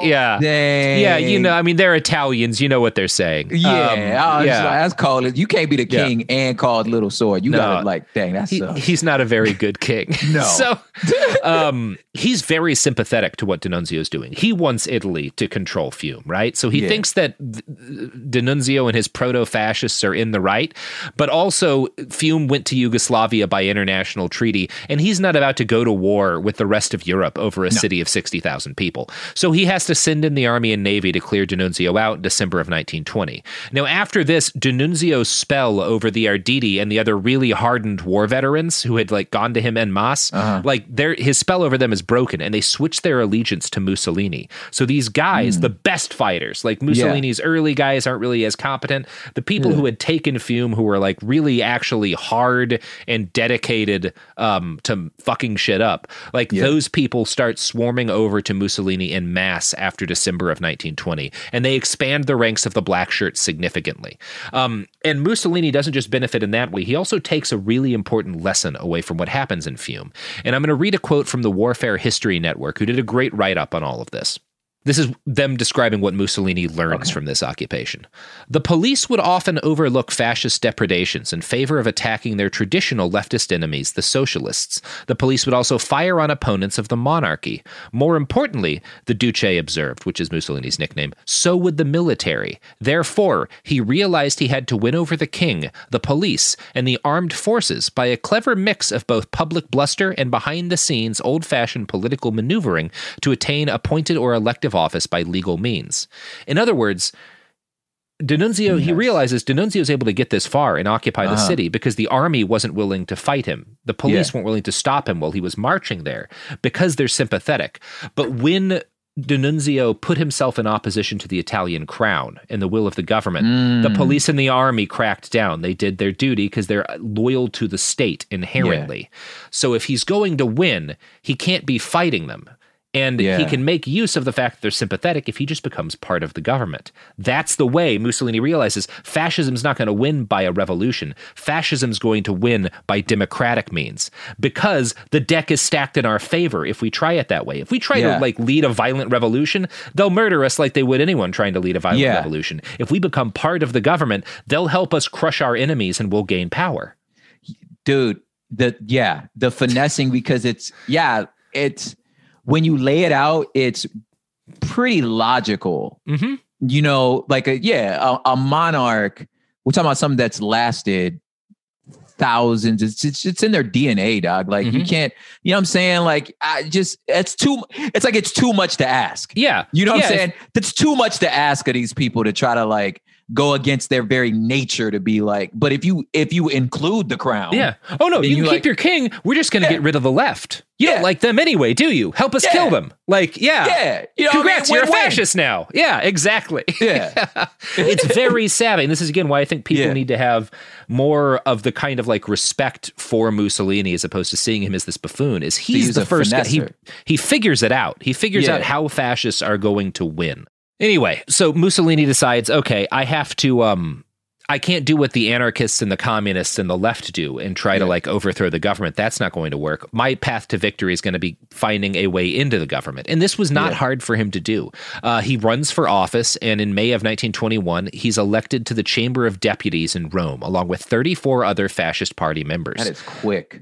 Yeah. Dang. Yeah, you know, I mean, they're Italians. You know what they're saying. Yeah, Um, yeah. just like, that's called. You can't be the Yeah. king and called little sword. You No. gotta like, dang, that's He- he's not a very good king. No. so um, he's very sympathetic to what D'Annunzio's doing. He wants Italy to control Fiume, right? So he Yeah. thinks that th- D'Annunzio and his proto-fascists are in the right, but also Fiume went to Yugoslavia by international treaty, and he's not about to go to war with the rest of Europe over a city of 60,000 people. So he has to send in the army and navy to clear D'Annunzio out in December of 1920. Now, after this, D'Annunzio's spell over the Arditi and the other really hardened war veterans who had like gone to him en masse, uh-huh. like their his spell over them is broken, and they switch their allegiance to Mussolini. So these guys, hmm. the best fighters, like Mussolini's early guys, aren't really as competent. The people who had taken Fiume, who were like really actually hard and dedicated um, to fucking shit up, like those people start swarming over to Mussolini in mass after December of 1920, and they expand the ranks of the black shirts significantly. Um, and Mussolini doesn't just benefit in that way; he also takes a really important lesson away from what happens in Fiume. And I'm going to read a quote from the Warfare History Network, who did a great write up on all of this. This is them describing what Mussolini learns okay. from this occupation. The police would often overlook fascist depredations in favor of attacking their traditional leftist enemies, the socialists. The police would also fire on opponents of the monarchy. More importantly, the Duce observed, which is Mussolini's nickname, so would the military. Therefore, he realized he had to win over the king, the police, and the armed forces by a clever mix of both public bluster and behind the scenes old fashioned political maneuvering to attain appointed or office by legal means. In other words, D'Annunzio, yes. he realizes D'Annunzio is able to get this far and occupy the uh-huh. city because the army wasn't willing to fight him. The police yeah. weren't willing to stop him while he was marching there because they're sympathetic. But when D'Annunzio put himself in opposition to the Italian crown and the will of the government. Mm. The police and the army cracked down. They did their duty because they're loyal to the state inherently. Yeah. So if he's going to win, he can't be fighting them. And yeah. he can make use of the fact that they're sympathetic if he just becomes part of the government. That's the way Mussolini realizes fascism's not going to win by a revolution. Fascism's going to win by democratic means because the deck is stacked in our favor if we try it that way. If we try yeah. to like lead a violent revolution, they'll murder us like they would anyone trying to lead a violent yeah. revolution. If we become part of the government, they'll help us crush our enemies and we'll gain power. Dude, the yeah, the finessing because it's yeah, it's when you lay it out, it's pretty logical. Mm-hmm. You know, like a yeah, a, a, monarch. We're talking about something that's lasted thousands. It's it's, it's in their DNA, dog. Like mm-hmm. you can't. You know what I'm saying? Like I just it's too. It's like it's too much to ask. Yeah, you know what yeah, I'm saying? It's too much to ask of these people to try to like go against their very nature to be like but if you if you include the crown yeah. Oh no you, you keep like, your king. We're just gonna yeah. get rid of the left. You yeah. don't like them anyway do you? Help us yeah. kill them. Like yeah. Yeah. You know congrats I mean? you're a fascist now. Yeah exactly. Yeah. It's very savvy. And this is again why i think people need to have more of the kind of like respect for mussolini as opposed to seeing him as this buffoon is he's the first guy. He, he figures it out. He figures out how fascists are going to win Anyway, so Mussolini decides, okay, I have to um I can't do what the anarchists and the communists and the left do and try yeah. to like overthrow the government. That's not going to work. My path to victory is going to be finding a way into the government. And this was not yeah. hard for him to do. Uh, he runs for office, and in May of 1921, he's elected to the Chamber of Deputies in Rome, along with 34 other fascist party members. That is quick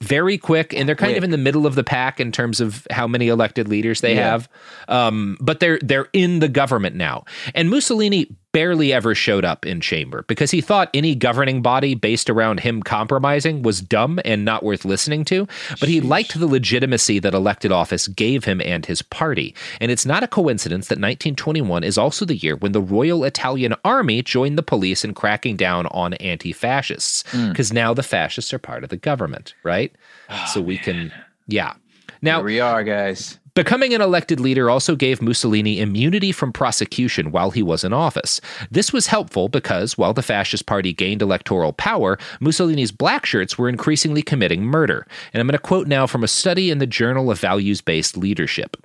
very quick and they're kind quick. of in the middle of the pack in terms of how many elected leaders they yeah. have um, but they're they're in the government now and mussolini barely ever showed up in chamber because he thought any governing body based around him compromising was dumb and not worth listening to. But he liked the legitimacy that elected office gave him and his party. And it's not a coincidence that 1921 is also the year when the Royal Italian Army joined the police in cracking down on anti fascists because mm. now the fascists are part of the government, right? Oh, so we man. can, yeah. Now Here we are, guys. Becoming an elected leader also gave Mussolini immunity from prosecution while he was in office. This was helpful because, while the Fascist Party gained electoral power, Mussolini's black shirts were increasingly committing murder. And I'm going to quote now from a study in the Journal of Values Based Leadership.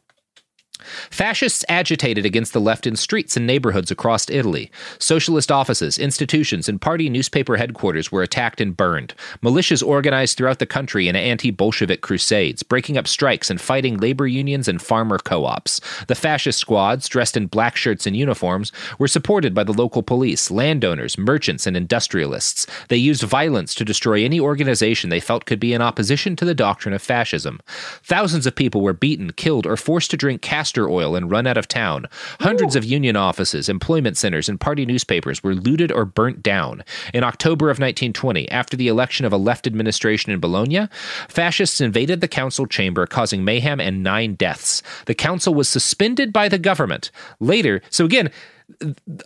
Fascists agitated against the left in streets and neighborhoods across Italy. Socialist offices, institutions, and party newspaper headquarters were attacked and burned. Militias organized throughout the country in anti Bolshevik crusades, breaking up strikes and fighting labor unions and farmer co ops. The fascist squads, dressed in black shirts and uniforms, were supported by the local police, landowners, merchants, and industrialists. They used violence to destroy any organization they felt could be in opposition to the doctrine of fascism. Thousands of people were beaten, killed, or forced to drink castor castor oil and run out of town. Hundreds Ooh. of union offices, employment centers, and party newspapers were looted or burnt down. In October of 1920, after the election of a left administration in Bologna, fascists invaded the council chamber, causing mayhem and nine deaths. The council was suspended by the government. Later, so again,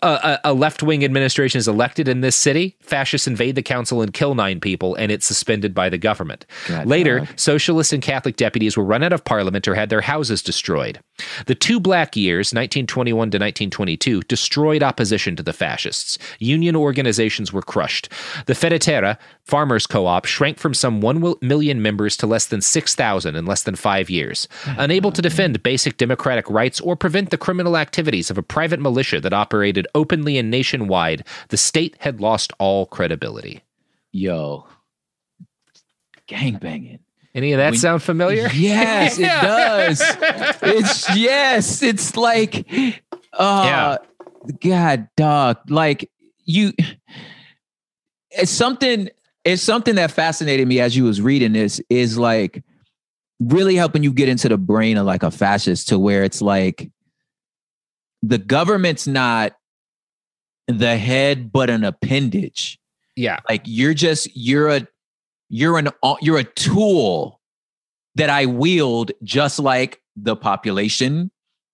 a, a left wing administration is elected in this city, fascists invade the council and kill nine people, and it's suspended by the government. God Later, God. socialist and Catholic deputies were run out of parliament or had their houses destroyed. The two black years, 1921 to 1922, destroyed opposition to the fascists. Union organizations were crushed. The Federterra, farmers co op, shrank from some 1 million members to less than 6,000 in less than five years. Unable to defend basic democratic rights or prevent the criminal activities of a private militia that operated openly and nationwide, the state had lost all credibility. Yo, gang banging. Any of that When- sound familiar? Yes, it does. It's yes, it's like uh God dog. Like you it's something it's something that fascinated me as you was reading this is like really helping you get into the brain of like a fascist to where it's like the government's not the head but an appendage Yeah. like you're just you're a you're an you're a tool that I wield just like the population,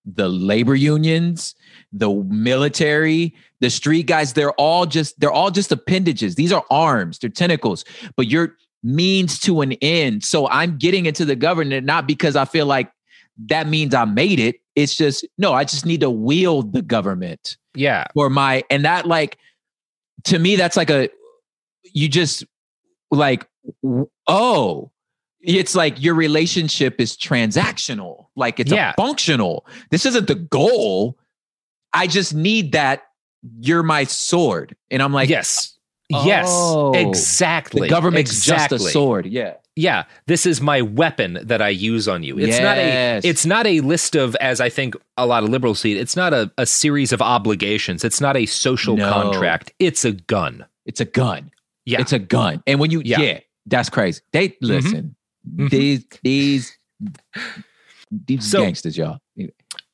the labor unions, the military, the street guys, they're all just they're all just appendages. These are arms, they're tentacles, but you're means to an end. So I'm getting into the government not because I feel like that means I made it. It's just no, I just need to wield the government Yeah. for my and that like to me that's like a you just like oh it's like your relationship is transactional like it's Yeah. a functional this isn't the goal i just need that you're my sword. And i'm like yes. yes. oh, exactly. The government's just a Exactly. sword. Yeah. Yeah. This is my weapon that i use on you. It's not a it's not a list of as i think a lot of liberals see it it's not a, a series of obligations. It's not a social No. contract. It's a gun. It's a gun. Yeah. It's a gun. And when you Yeah. yeah, that's crazy. They listen Mhm. these these these So- gangsters y'all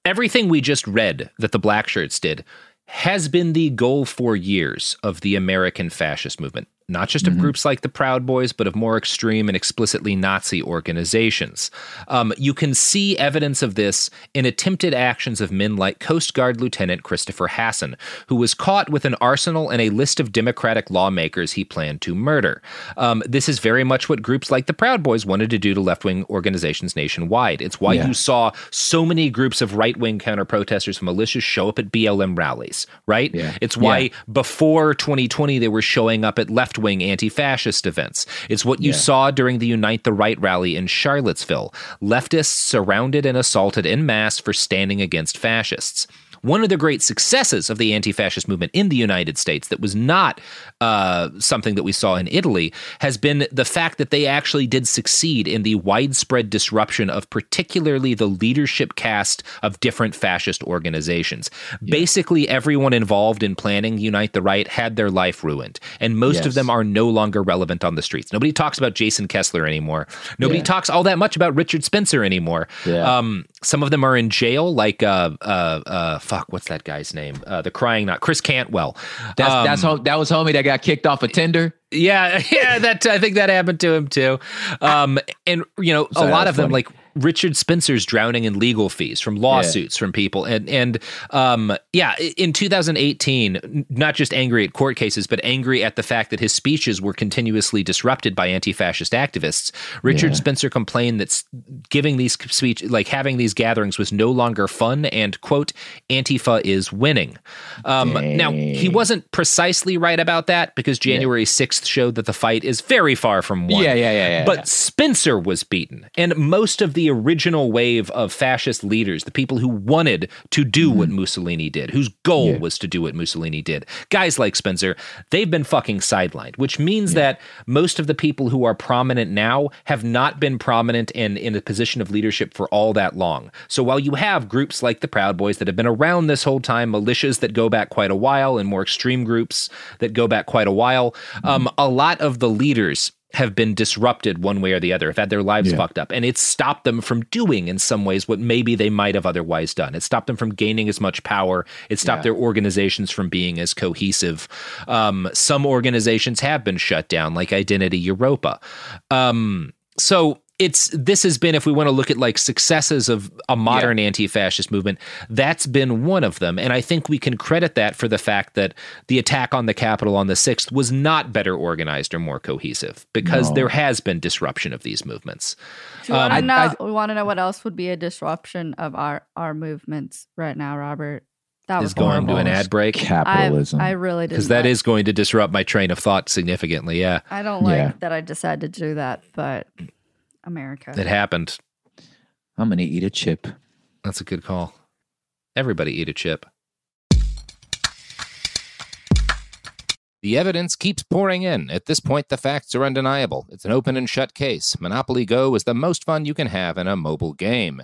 everything we just read that the black shirts did has been the goal for years of the American fascist movement, not just of Mhm. groups like the Proud Boys, but of more extreme and explicitly Nazi organizations. Um, you can see evidence of this in attempted actions of men like Coast Guard Lieutenant Christopher Hasson, who was caught with an arsenal and a list of Democratic lawmakers he planned to murder. Um, this is very much what groups like the Proud Boys wanted to do to left wing organizations nationwide. It's why Yeah. you saw so many groups of right wing counter protesters from militias show up at BLM rallies, right? Yeah. It's why Yeah. before 2020 they were showing up at left wing anti fascist events. It's what you Yeah. saw during the Unite the Right rally in Charlottesville. Leftists surrounded and assaulted en masse for standing against fascists. One of the great successes of the anti fascist movement in the United States that was not uh, something that we saw in Italy has been the fact that they actually did succeed in the widespread disruption of particularly the leadership cast of different fascist organizations. Basically, everyone involved in planning Unite the Right had their life ruined, and most Yes. of them are no longer relevant on the streets. Nobody talks about Jason Kessler anymore. Nobody Yeah. talks all that much about Richard Spencer anymore. Yeah. Um, some of them are in jail, like uh, uh, uh, fuck, what's that guy's name? Uh, the crying not Chris Cantwell. That's Um, that's that was homie that got kicked off of Tinder. yeah, yeah, that I think that happened to him too. Um, and you know, Sorry, a lot of them, like Richard Spencer's drowning in legal fees from lawsuits from people, and and um, yeah, in 2018, not just angry at court cases, but angry at the fact that his speeches were continuously disrupted by anti-fascist activists. Richard Yeah. Spencer complained that giving these speech, like having these gatherings, was no longer fun, and quote, Antifa is winning. Um, now he wasn't precisely right about that because January 6th showed that the fight is very far from won. Yeah, yeah, yeah, yeah, But yeah. Spencer was beaten, and most of the original wave of fascist leaders, the people who wanted to do what Mussolini did, whose goal Mm-hmm. Yeah. was to do what Mussolini did, guys like Spencer, they've been fucking sidelined, which means that most of the people who are prominent now have not been prominent and in a position of leadership for all that long. So while you have groups like the Proud Boys that have been around this whole time, militias that go back quite a while, and more extreme groups that go back quite a while, um, a lot of the leaders have been disrupted one way or the other, have had their lives Yeah. fucked up. And it's stopped them from doing, in some ways, what maybe they might have otherwise done. It stopped them from gaining as much power. It stopped Yeah. their organizations from being as cohesive. Um, some organizations have been shut down, like Identity Evropa. Um, so it's this has been if we want to look at like successes of a modern anti-fascist movement that's been one of them and i think we can credit that for the fact that the attack on the capitol on the 6th was not better organized or more cohesive because No. there has been disruption of these movements Do we want to Um, know? we want to know what else would be a disruption of our our movements right now, Robert. That was is going to an ad break Capitalism. I, I really did because that is going to disrupt my train of thought significantly yeah I don't like Yeah. that I decided to do that, but America. it happened I'm gonna eat a chip. that's a good call everybody eat a chip The evidence keeps pouring in. At this point, the facts are undeniable. It's an open and shut case. Monopoly Go is the most fun you can have in a mobile game.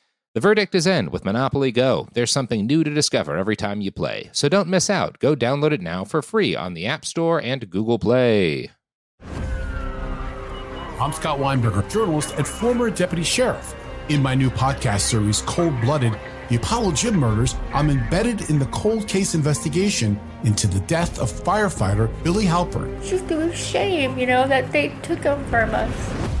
The verdict is in with Monopoly Go. There's something new to discover every time you play. So don't miss out. Go download it now for free on the App Store and Google Play. I'm Scott Weinberger, journalist and former deputy sheriff. In my new podcast series, Cold Blooded The Apollo Gym Murders, I'm embedded in the cold case investigation into the death of firefighter Billy Halpern. It's just a shame, you know, that they took him from us.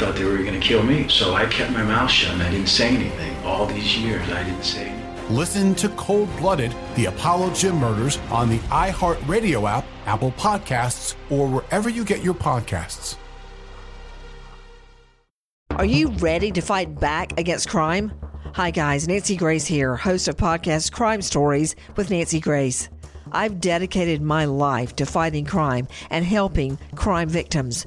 Thought they were going to kill me, so I kept my mouth shut and I didn't say anything. All these years, I didn't say anything. Listen to Cold Blooded, The Apollo Gym Murders on the iHeartRadio app, Apple Podcasts, or wherever you get your podcasts. Are you ready to fight back against crime? Hi, guys. Nancy Grace here, host of podcast Crime Stories with Nancy Grace. I've dedicated my life to fighting crime and helping crime victims.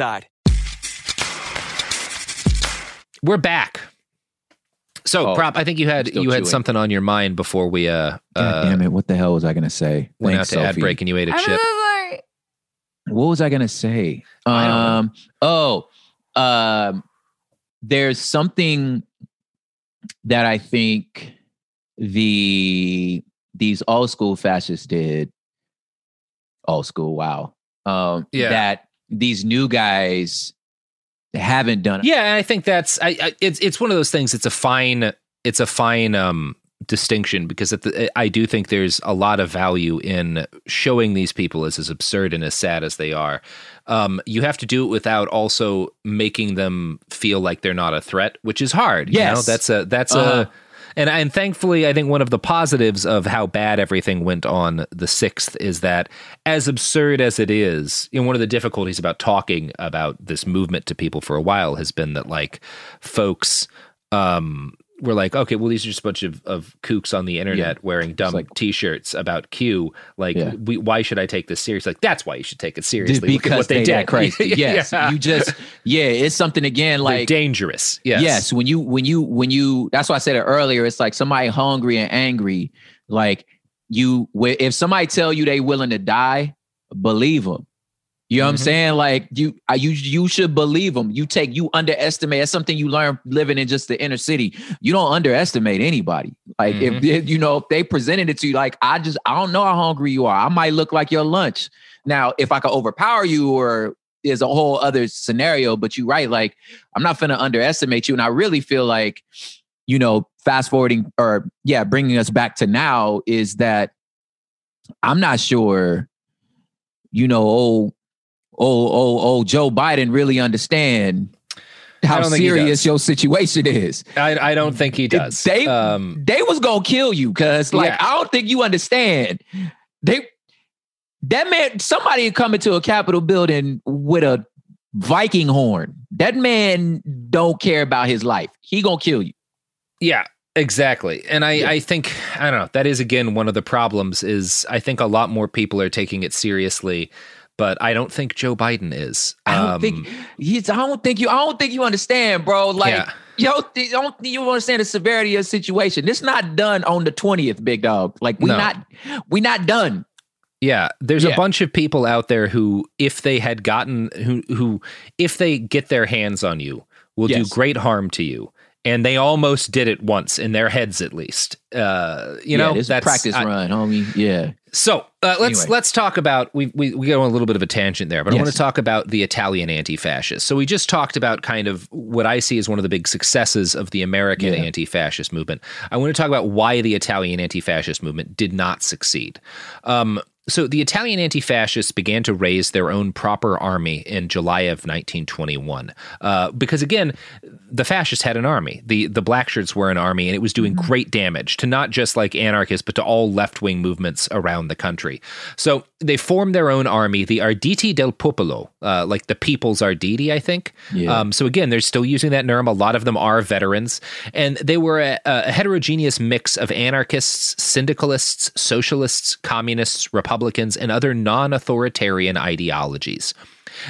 We're back. So, Oh, prop. I think you had still you had chewing. something on your mind before we uh, God uh damn it! What the hell was I gonna say? went Thanks, out to ad Sophie. break and you ate a I'm chip. so sorry. What was I gonna say? I don't know. Um. Oh. Um. There's something that I think the these old school fascists did. Old school. Wow. Um. Yeah. That these new guys haven't done. Yeah, and I think that's I, I it's it's one of those things. It's a fine it's a fine um distinction because at the, I do think there's a lot of value in showing these people as as absurd and as sad as they are. Um, you have to do it without also making them feel like they're not a threat, which is hard. You know? That's a that's Uh-huh. a and and thankfully, I think one of the positives of how bad everything went on the sixth is that, as absurd as it is, you know, one of the difficulties about talking about this movement to people for a while has been that like folks um were like, okay, well, these are just a bunch of, of kooks on the internet wearing dumb t-shirts about Q. Like, Yeah. we, why should I take this serious? Like, that's why you should take it seriously. Look because what they, they, did. that crazy. Yes, Yeah. you just yeah, it's something again They're like dangerous. Yes. Yes, when you when you when you that's why I said it earlier. It's like somebody hungry and angry. Like you, if somebody tell you they willing to die, believe them. You know what I'm Mhm. saying? Like you, you, you should believe them. You take, you underestimate. That's something you learn living in just the inner city. You don't underestimate anybody. Like if, if you know if they presented it to you, like I just, I don't know how hungry you are. I might look like your lunch. Now, if I could overpower you, or there's a whole other scenario. But you're right, like I'm not gonna underestimate you. And I really feel like, you know, fast forwarding or yeah, bringing us back to now is that I'm not sure, you know, old, old, old, old Joe Biden really understand how don't think he serious your situation is. I, I don't think he does. They Um, they was gonna kill you because like Yeah. I don't think you understand. They that man somebody come into a Capitol building with a Viking horn. That man don't care about his life. He gonna kill you. Yeah, exactly. And I, I think I don't know. That is again one of the problems. Is I think a lot more people are taking it seriously, but I don't think Joe Biden is. I don't Um, think he's. I don't think you. I don't think you understand, bro. Like, Yeah. yo, don't you understand the severity of the situation. It's not done on the twentieth, big dog. Like, we No. not, we not done. Yeah, there's Yeah. a bunch of people out there who, if they had gotten, who, who, if they get their hands on you, will Yes. do great harm to you. And they almost did it once in their heads, at least. Uh, you Yeah, know, a practice I- run, homie. Yeah. So uh, let's Anyway. let's talk about we we we go on a little bit of a tangent there, but I want to talk about the Italian anti-fascists. So we just talked about kind of what I see as one of the big successes of the American Yeah. anti-fascist movement. I want to talk about why the Italian anti-fascist movement did not succeed. Um, so the Italian anti-fascists began to raise their own proper army in July of 1921, uh, because again, the fascists had an army. the The black shirts were an army, and it was doing great damage to not just like anarchists, but to all left wing movements around the country. So they formed their own army, the Arditi del Popolo, uh, like the People's Arditi, I think. Yeah. Um, so again, they're still using that term. A lot of them are veterans, and they were a, a heterogeneous mix of anarchists, syndicalists, socialists, communists, Republicans, and other non-authoritarian ideologies.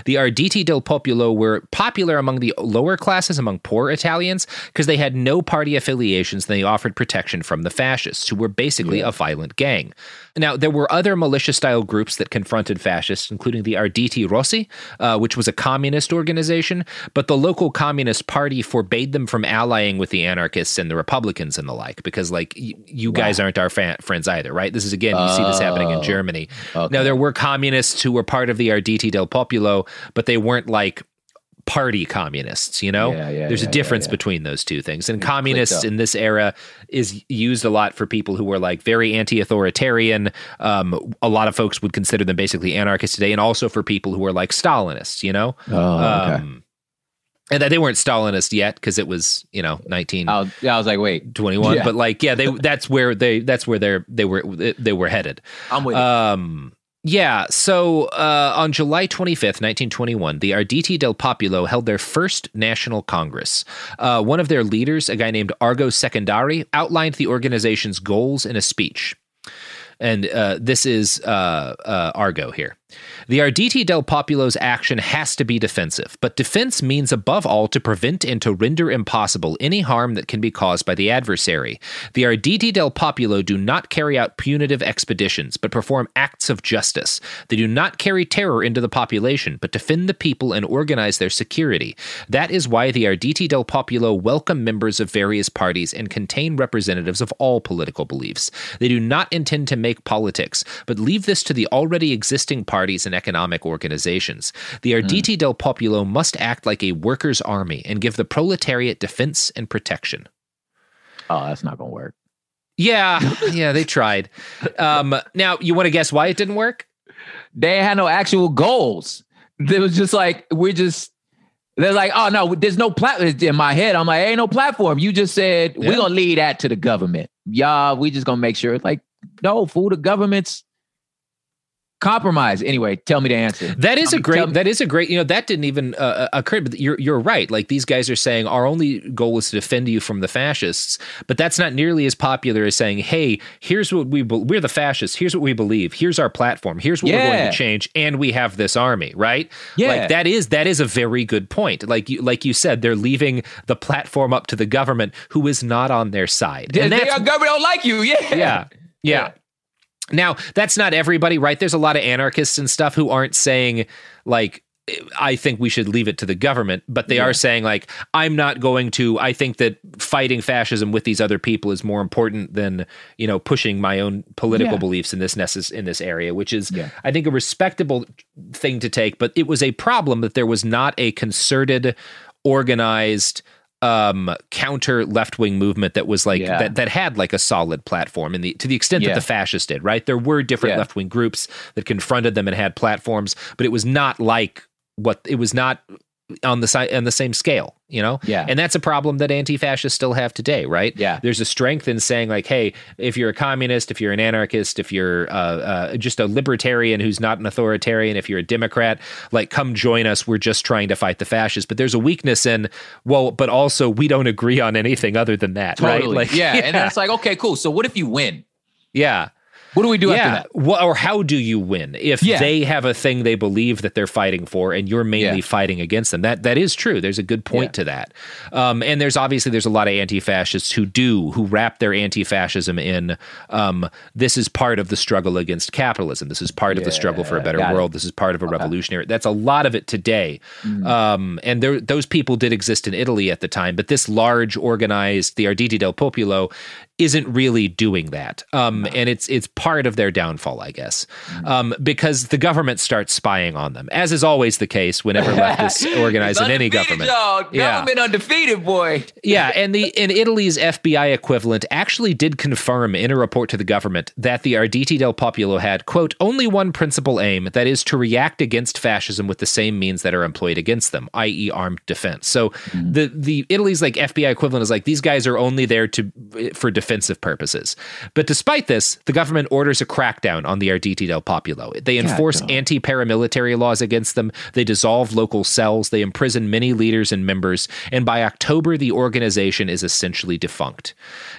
The Arditi del Popolo were popular among the lower classes, among poor Italians, because they had no party affiliations and they offered protection from the fascists, who were basically a violent gang. Now, there were other militia style groups that confronted fascists, including the Arditi Rossi, uh, which was a communist organization, but the local Communist Party forbade them from allying with the anarchists and the Republicans and the like, because, like, y- you guys aren't our fa- friends either, right? This is, again, you see this happening in Oh. Germany. Okay. Now, there were communists who were part of the Arditi del Popolo, but they weren't like party communists, you know? Yeah, yeah, There's yeah, a difference between those two things. And communists in this era is used a lot for people who were like very anti-authoritarian. Um, a lot of folks would consider them basically anarchists today, and also for people who are like Stalinists, you know? Oh, okay. Um, and that they weren't Stalinist yet because it was, you know, nineteen I was, yeah, I was like, wait, twenty one. But like, yeah, they that's where they that's where they're they were they were headed. I'm with you. Um, yeah. So uh, on July 25th, 1921, the Arditi del Popolo held their first national congress. Uh, one of their leaders, a guy named Argo Secondari, outlined the organization's goals in a speech. And uh, this is uh, uh, Argo here. The Arditi del Popolo's action has to be defensive, but defense means above all to prevent and to render impossible any harm that can be caused by the adversary. The Arditi del Popolo do not carry out punitive expeditions, but perform acts of justice. They do not carry terror into the population, but defend the people and organize their security. That is why the Arditi del Popolo welcome members of various parties and contain representatives of all political beliefs. They do not intend to make politics, but leave this to the already existing parties and economic organizations. The Arditi del Popolo must act like a workers' army and give the proletariat defense and protection. oh, that's not gonna work. Yeah, yeah, they tried. Um, now, you want to guess why it didn't work? They had no actual goals. It was just like we're just. They're like, oh no, there's no platform in my head. I'm like, ain't no platform. You just said Yeah. we're gonna lead that to the government. Yeah, we just gonna make sure. It's Like, no, fool, the government's compromise. Anyway, tell me to answer. That is a great. me- That is a great. You know, that didn't even uh, occur. But you're you're right. Like these guys are saying, our only goal is to defend you from the fascists. But that's not nearly as popular as saying, hey, here's what we be- we're the fascists. Here's what we believe. Here's our platform. Here's what we're going to change, and we have this army. Right? Yeah. Like that is that is a very good point. Like you like you said, they're leaving the platform up to the government, who is not on their side. And they, that's government don't like you. Yeah. yeah. Yeah. Now, that's not everybody, right? There's a lot of anarchists and stuff who aren't saying like I think we should leave it to the government, but they Yeah. are saying like I'm not going to I think that fighting fascism with these other people is more important than, you know, pushing my own political Yeah. beliefs in this necess- in this area, which is Yeah. I think a respectable thing to take, but it was a problem that there was not a concerted organized um counter left-wing movement that was like Yeah. that that had like a solid platform in the to the extent Yeah. that the fascists did right there were different Yeah. left-wing groups that confronted them and had platforms but it was not like what it was not on the side on the same scale you know Yeah. and that's a problem that anti-fascists still have today right Yeah. there's a strength in saying like hey if you're a communist if you're an anarchist if you're uh, uh, just a libertarian who's not an authoritarian if you're a democrat like come join us we're just trying to fight the fascists but there's a weakness in well but also we don't agree on anything other than that Totally. right like yeah. And it's like, okay, cool. So what if you win? yeah What do we do yeah. after that? Or how do you win if Yeah. they have a thing they believe that they're fighting for and you're mainly Yeah. fighting against them? That that is true. There's a good point to that. Um, and there's obviously there's a lot of anti-fascists who do who wrap their anti-fascism in um, this is part of the struggle against capitalism. This is part of the struggle for a better got it. world. This is part of a revolutionary. That's a lot of it today. Mm-hmm. Um, and there those people did exist in Italy at the time, but this large organized the Arditi del Popolo isn't really doing that. Um, and it's it's part of their downfall, I guess, Mm-hmm. um, because the government starts spying on them, as is always the case whenever leftists organize in any government. Y'all. Yeah. Government undefeated, boy. Yeah, and the in Italy's FBI equivalent actually did confirm in a report to the government that the Arditi del Popolo had quote only one principal aim that is to react against fascism with the same means that are employed against them, i.e., armed defense. So the the Italy's like FBI equivalent is like these guys are only there to for defensive purposes. But despite this, the government orders a crackdown on the Arditi del Popolo. They enforce anti-paramilitary laws against them. They dissolve local cells. They imprison many leaders and members. And by October, the organization is essentially defunct.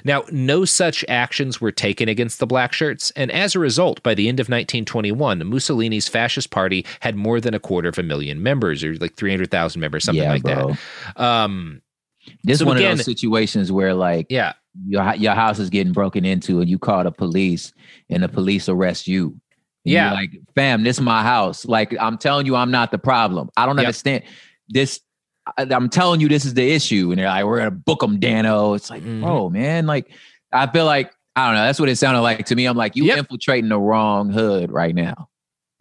Now, no such actions were taken against the black shirts. And as a result, by the end of 1921, Mussolini's fascist party had more than a quarter of a million members, or like 300,000 members, something Yeah, like bro. that. Um, This So one again- of those situations where like yeah, your your house is getting broken into and you call the police and the police arrest you. And Yeah. like, fam, this is my house. Like I'm telling you, I'm not the problem. I don't Yep. understand this. I, am telling you, this is the issue. And they're like, we're gonna book them, Dano. It's like, Mm-hmm. bro, man. Like, I feel like I don't know. That's what it sounded like to me. I'm like, you infiltrating the wrong hood right now.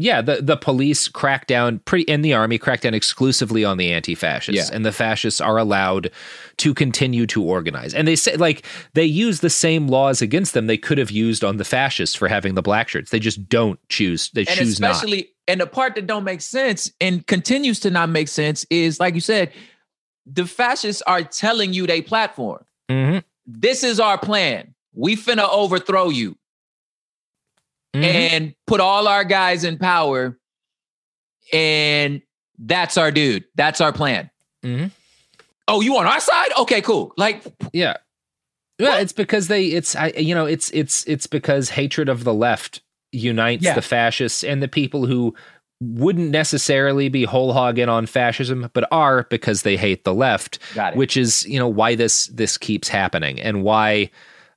Yeah, the, the police crack down pretty in the army crack down exclusively on the anti-fascists, Yeah. and the fascists are allowed to continue to organize. And they say like they use the same laws against them they could have used on the fascists for having the black shirts. They just don't choose. They and choose not. especially and the part that don't make sense and continues to not make sense is like you said the fascists are telling you they platform Mhm. this is our plan we finna overthrow you Mhm. and put all our guys in power and that's our dude that's our plan Mhm. oh you on our side okay cool like Yeah. Yeah, it's because they it's I you know, it's it's it's because hatred of the left unites Yeah. the fascists and the people who wouldn't necessarily be whole hog in on fascism, but are because they hate the left. Got it. Which is, you know, why this this keeps happening and why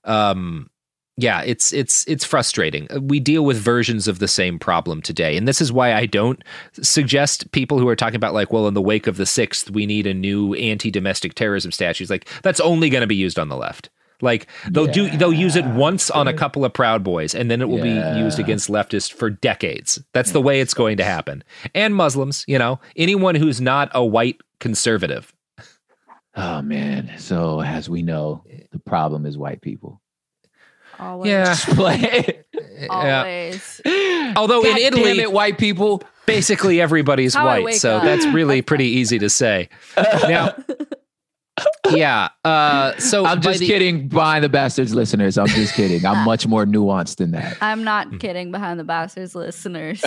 um yeah, it's it's it's frustrating. Uh, we deal with versions of the same problem today, and this is why I don't suggest people who are talking about like, well, in the wake of the sixth, we need a new anti-domestic terrorism statute. Like that's only going to be used on the left. Like they'll do they'll use it once on a couple of Proud Boys, and then it will Yeah. be used against leftists for decades. That's the way it's going to happen. And Muslims, you know, anyone who's not a white conservative. oh man so as we know the problem is white people Always. Yeah. Play- Always. Although God in Italy, it, white people, basically everybody's How white, so up. that's really pretty easy to say. Now, yeah. Uh, so I'm by just the- kidding, behind the bastards listeners. I'm just kidding. I'm much more nuanced than that. I'm not kidding behind the bastards listeners.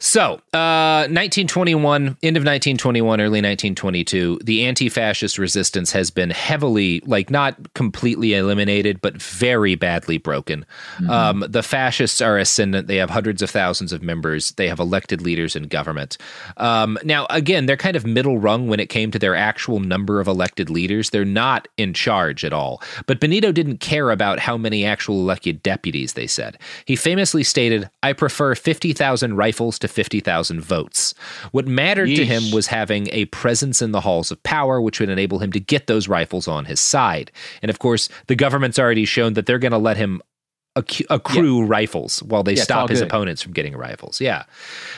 So, uh, 1921, end of 1921, early 1922, the anti fascist resistance has been heavily, like, not completely eliminated, but very badly broken. Mm-hmm. Um, the fascists are ascendant. They have hundreds of thousands of members. They have elected leaders in government. Um, now, again, they're kind of middle rung when it came to their actual number of elected leaders. They're not in charge at all. But Benito didn't care about how many actual elected deputies, they said. He famously stated, I prefer 50,000 rifles to 50,000 votes. What mattered Yeesh. to him was having a presence in the halls of power, which would enable him to get those rifles on his side. And of course, the government's already shown that they're going to let him accrue yeah. rifles while they yeah, stop his good. opponents from getting rifles. Yeah.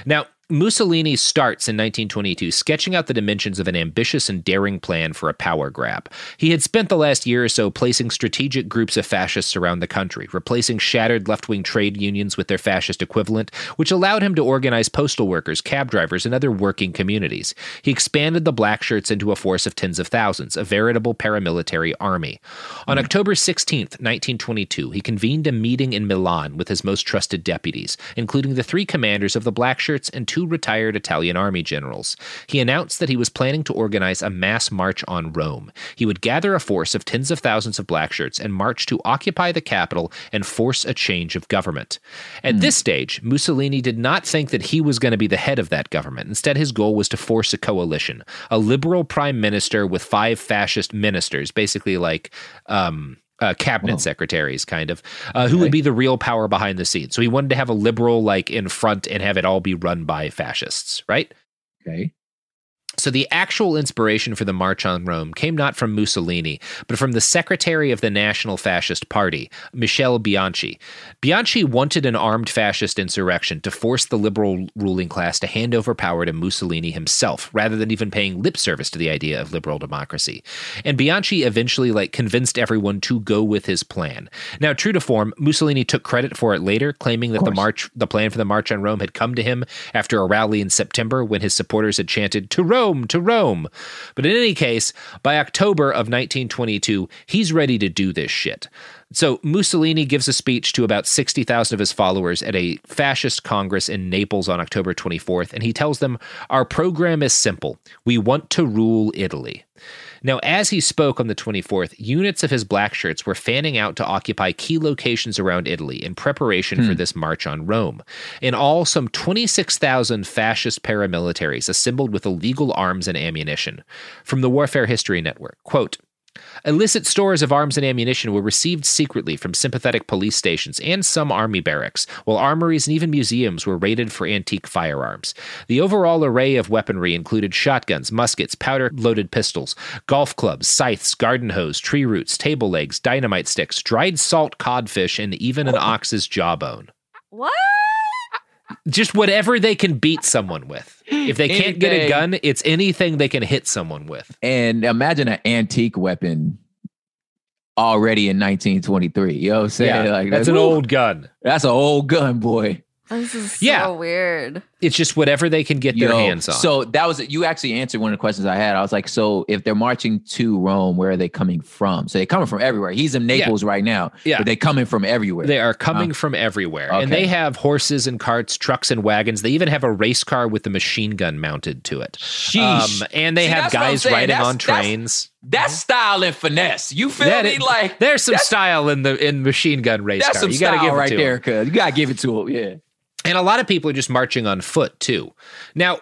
Now, Mussolini starts in 1922 sketching out the dimensions of an ambitious and daring plan for a power grab. He had spent the last year or so placing strategic groups of fascists around the country, replacing shattered left wing trade unions with their fascist equivalent, which allowed him to organize postal workers, cab drivers, and other working communities. He expanded the black shirts into a force of tens of thousands, a veritable paramilitary army. On mm. October 16, 1922, he convened a meeting in Milan with his most trusted deputies, including the three commanders of the black shirts and two two retired Italian army generals. He announced that he was planning to organize a mass march on Rome. He would gather a force of tens of thousands of black shirts and march to occupy the capital and force a change of government. At mm. this stage, Mussolini did not think that he was going to be the head of that government. Instead, his goal was to force a coalition, a liberal prime minister with five fascist ministers, basically like um, uh, cabinet Whoa. secretaries, kind of, uh, who would be the real power behind the scenes. So he wanted to have a liberal like in front and have it all be run by fascists, right? Okay. So the actual inspiration for the March on Rome came not from Mussolini, but from the secretary of the National Fascist Party, Michel Bianchi. Bianchi wanted an armed fascist insurrection to force the liberal ruling class to hand over power to Mussolini himself, rather than even paying lip service to the idea of liberal democracy. And Bianchi eventually like convinced everyone to go with his plan. Now, true to form, Mussolini took credit for it later, claiming that the march the plan for the March on Rome had come to him after a rally in September when his supporters had chanted to Rome Rome, to Rome. But in any case, by October of 1922, he's ready to do this shit. So Mussolini gives a speech to about 60,000 of his followers at a fascist congress in Naples on October 24th, and he tells them, Our program is simple. We want to rule Italy. Now, as he spoke on the 24th, units of his black shirts were fanning out to occupy key locations around Italy in preparation hmm. for this march on Rome. In all, some 26,000 fascist paramilitaries assembled with illegal arms and ammunition. From the Warfare History Network, quote, Illicit stores of arms and ammunition were received secretly from sympathetic police stations and some army barracks, while armories and even museums were raided for antique firearms. The overall array of weaponry included shotguns, muskets, powder loaded pistols, golf clubs, scythes, garden hose, tree roots, table legs, dynamite sticks, dried salt codfish, and even an ox's jawbone. What? Just whatever they can beat someone with. If they can't get a gun, it's anything they can hit someone with. And imagine an antique weapon already in 1923. You know what I'm saying? Yeah, like that's, an old gun. That's an old gun, boy. This is so yeah. weird. It's just whatever they can get their hands on. So that was you actually answered one of the questions I had. I was like, so if they're marching to Rome, where are they coming from? So they're coming from everywhere. He's in Naples yeah. right now. Yeah, but they coming from everywhere. They are coming from everywhere, okay. and they have horses and carts, trucks and wagons. They even have a race car with a machine gun mounted to it. Sheesh. Um, and they See, have guys riding that's, on trains. That's, that's style and finesse. You feel that me? It, like there's some style in the in machine gun race that's car. Some you got to give it right there, cuz you gotta give it to him. Yeah. And a lot of people are just marching on foot too. Now,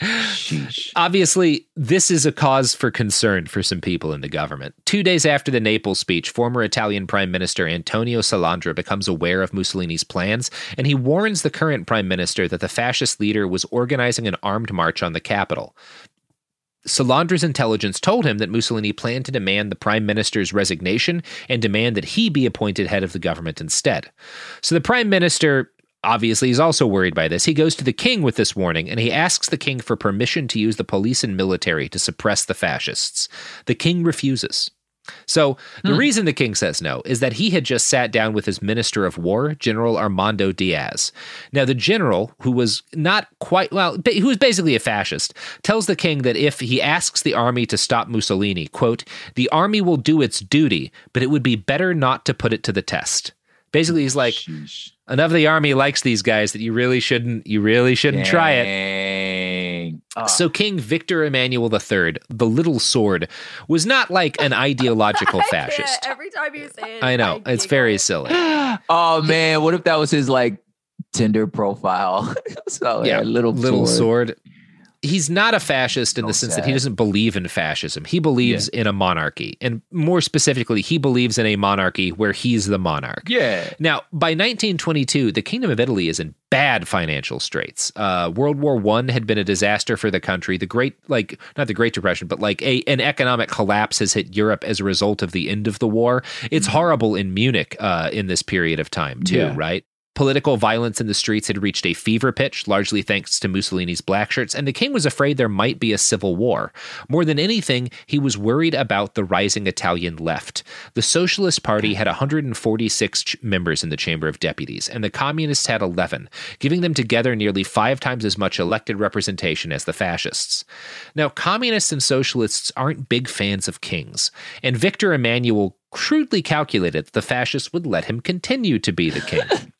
obviously, this is a cause for concern for some people in the government. Two days after the Naples speech, former Italian Prime Minister Antonio Salandra becomes aware of Mussolini's plans, and he warns the current Prime Minister that the fascist leader was organizing an armed march on the capital. Salandra's intelligence told him that Mussolini planned to demand the prime minister's resignation and demand that he be appointed head of the government instead. So the prime minister Obviously, he's also worried by this. He goes to the king with this warning and he asks the king for permission to use the police and military to suppress the fascists. The king refuses. So, the hmm. reason the king says no is that he had just sat down with his minister of war, General Armando Diaz. Now, the general, who was not quite, well, who was basically a fascist, tells the king that if he asks the army to stop Mussolini, quote, the army will do its duty, but it would be better not to put it to the test. Basically, he's like, enough of the army likes these guys that you really shouldn't, you really shouldn't try it. Dang. Ah. So King Victor Emmanuel III, the Little Sword, was not like an ideological fascist. Every time you say it, I know it's very silly. oh man, what if that was his like Tinder profile? so yeah, little little sword. sword. He's not a fascist in the sense that he doesn't believe in fascism. He believes in a monarchy, and more specifically, he believes in a monarchy where he's the monarch. Yeah. Now, by 1922, the Kingdom of Italy is in bad financial straits. Uh, World War One had been a disaster for the country. The Great, like not the Great Depression, but like a an economic collapse has hit Europe as a result of the end of the war. It's horrible in Munich uh, in this period of time too, Yeah. right? Political violence in the streets had reached a fever pitch, largely thanks to Mussolini's black shirts, and the king was afraid there might be a civil war. More than anything, he was worried about the rising Italian left. The Socialist Party had 146 ch- members in the Chamber of Deputies, and the Communists had 11, giving them together nearly five times as much elected representation as the fascists. Now, communists and socialists aren't big fans of kings, and Victor Emmanuel crudely calculated that the fascists would let him continue to be the king.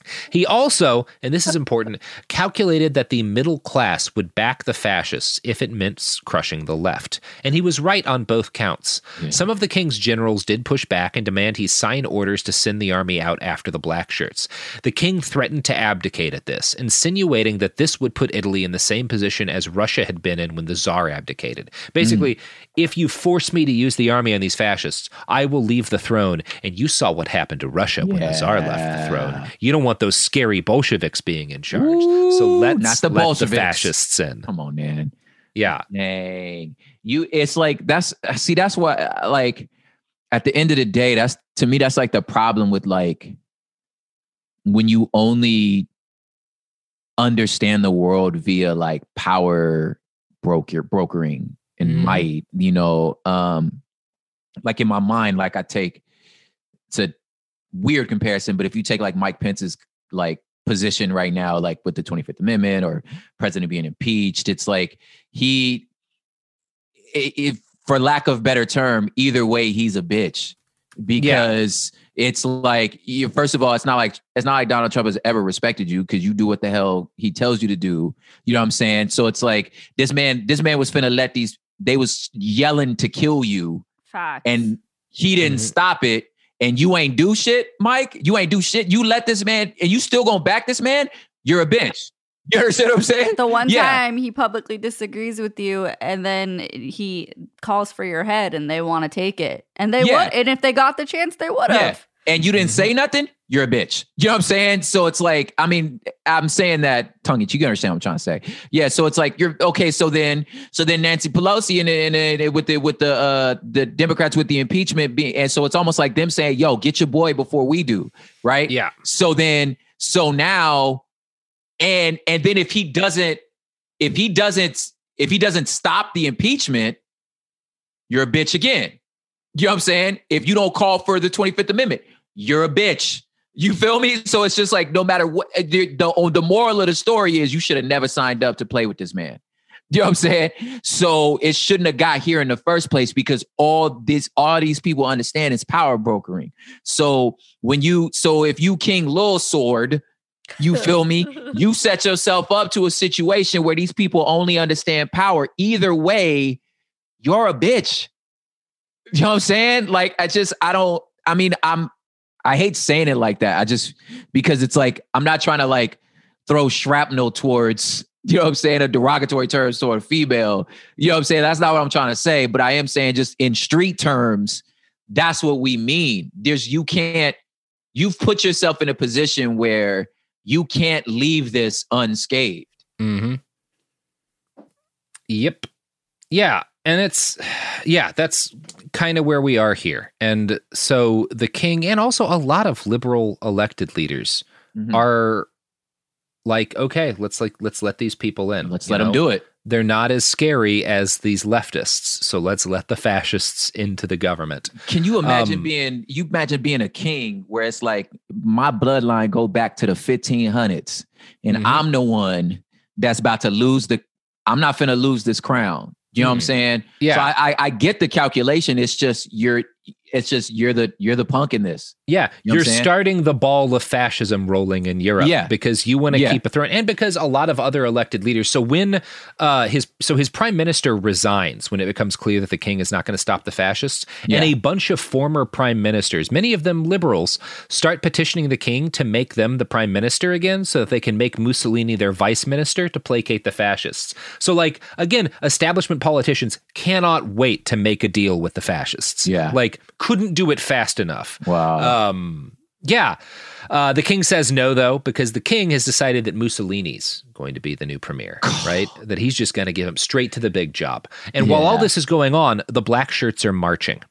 He also, and this is important, calculated that the middle class would back the fascists if it meant crushing the left. And he was right on both counts. Some of the king's generals did push back and demand he sign orders to send the army out after the black shirts. The king threatened to abdicate at this, insinuating that this would put Italy in the same position as Russia had been in when the Tsar abdicated. Basically, hmm. if you force me to use the army on these fascists, I will leave the throne. And you saw what happened to Russia when the Tsar left the throne. You don't want those scary Bolsheviks being in charge. so let's not the let the fascists in. Come on, man. Yeah. Dang. You it's like that's see, that's what like at the end of the day, that's to me, that's like the problem with like when you only understand the world via like power broker brokering and Mhm. might, you know, um like in my mind, like I take it's a weird comparison, but if you take like Mike Pence's like position right now, like with the 25th Amendment or president being impeached, it's like he, if for lack of better term, either way, he's a bitch because it's like you, first of all, it's not like it's not like Donald Trump has ever respected you because you do what the hell he tells you to do. You know what I'm saying? So it's like this man, this man was finna let these. They was yelling to kill you, Facts. and he didn't mm-hmm. stop it. And you ain't do shit, Mike. You ain't do shit. You let this man, and you still gonna back this man. You're a bitch. You understand what I'm saying? the one Yeah. time he publicly disagrees with you and then he calls for your head and they want to take it. And they Yeah. would and if they got the chance they would have. And you didn't say nothing, you're a bitch. You know what I'm saying? So it's like, I mean, I'm saying that tongue in cheek. You understand what I'm trying to say? Yeah. So it's like you're okay. So then, so then Nancy Pelosi and, and, and with the with the uh the Democrats with the impeachment being, and so it's almost like them saying, "Yo, get your boy before we do," right? Yeah. So then, so now, and and then if he doesn't, if he doesn't, if he doesn't stop the impeachment, you're a bitch again. You know what I'm saying? If you don't call for the 25th Amendment, you're a bitch. You feel me? So it's just like no matter what the the, oh, the moral of the story is you should have never signed up to play with this man. You know what I'm saying? So it shouldn't have got here in the first place because all this, all these people understand is power brokering. So when you, so if you King Lil Sword, you feel me? You set yourself up to a situation where these people only understand power. Either way, you're a bitch. You know what I'm saying? Like, I just, I don't, I mean, I'm, I hate saying it like that. I just, because it's like, I'm not trying to like throw shrapnel towards, you know what I'm saying, a derogatory term toward female. You know what I'm saying? That's not what I'm trying to say, but I am saying just in street terms, that's what we mean. There's, you can't, you've put yourself in a position where you can't leave this unscathed. Mm-hmm. Yep. Yeah. And it's, yeah, that's kind of where we are here. And so the king and also a lot of liberal elected leaders Mhm. are like, okay, let's like, let's let these people in. Let's you them do it. They're not as scary as these leftists. So let's let the fascists into the government. Can you imagine Um, being you imagine being a king where it's like my bloodline go back to the 1500s and Mhm. I'm the one that's about to lose the I'm not going to lose this crown. You know what I'm Mhm. saying? Yeah. So I, I I get the calculation. It's just you're it's just you're the you're the punk in this. Yeah, you know I'm starting the ball of fascism rolling in Europe. Yeah. because you want to Yeah. keep a throne, and because a lot of other elected leaders. So when uh, his so his prime minister resigns when it becomes clear that the king is not going to stop the fascists, and a bunch of former prime ministers, many of them liberals, start petitioning the king to make them the prime minister again, so that they can make Mussolini their vice minister to placate the fascists. So like again, establishment politicians cannot wait to make a deal with the fascists. Yeah. like couldn't do it fast enough. Wow. Um, yeah. Uh, the king says no, though, because the king has decided that Mussolini's going to be the new premier, right? that he's just going to give him straight to the big job. And while all this is going on, the black shirts are marching.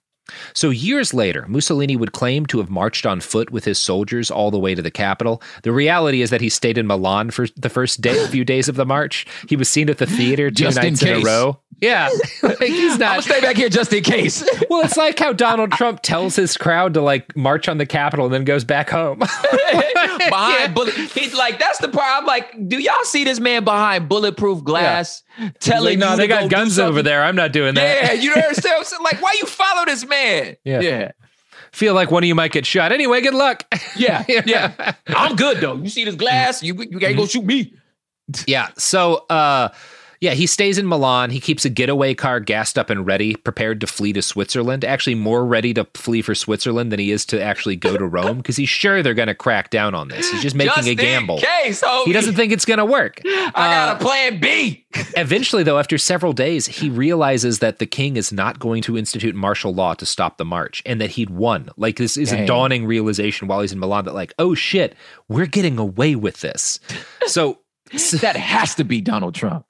So years later, Mussolini would claim to have marched on foot with his soldiers all the way to the capital. The reality is that he stayed in Milan for the first day, few days of the march. He was seen at the theater two Just nights in, a row. Yeah, like he's not. I'll stay back here just in case. Well, it's like how Donald Trump tells his crowd to like march on the Capitol and then goes back home. behind bullet. He's like, that's the part. I'm like, do y'all see this man behind bulletproof glass telling He's like, no, they got go guns over there. I'm not doing that. Yeah, you know what I'm saying? I'm saying? Like, why you follow this man? Yeah. yeah, Feel like one of you might get shot. Anyway, good luck. yeah, yeah. I'm good though. You see this glass? You you can't go shoot me. Yeah. So, uh, yeah, he stays in Milan. He keeps a getaway car gassed up and ready, prepared to flee to Switzerland. Actually, more ready to flee for Switzerland than he is to actually go to Rome because he's sure they're going to crack down on this. He's just making Just a gamble. case, homie. He doesn't think it's going to work. I got a uh, plan B. Eventually, though, after several days, he realizes that the king is not going to institute martial law to stop the march and that he'd won. Like, this is a dawning realization while he's in Milan that, like, oh shit, we're getting away with this. So, that has to be Donald Trump.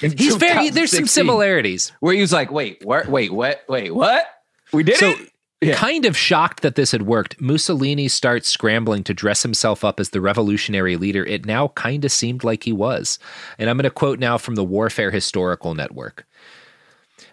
He's very, there's some similarities. Where he was like, wait, what? Wait, what? Wait, what? We did So, it? kind of shocked that this had worked, Mussolini starts scrambling to dress himself up as the revolutionary leader it now kind of seemed like he was. And I'm going to quote now from the Warfare Historical Network.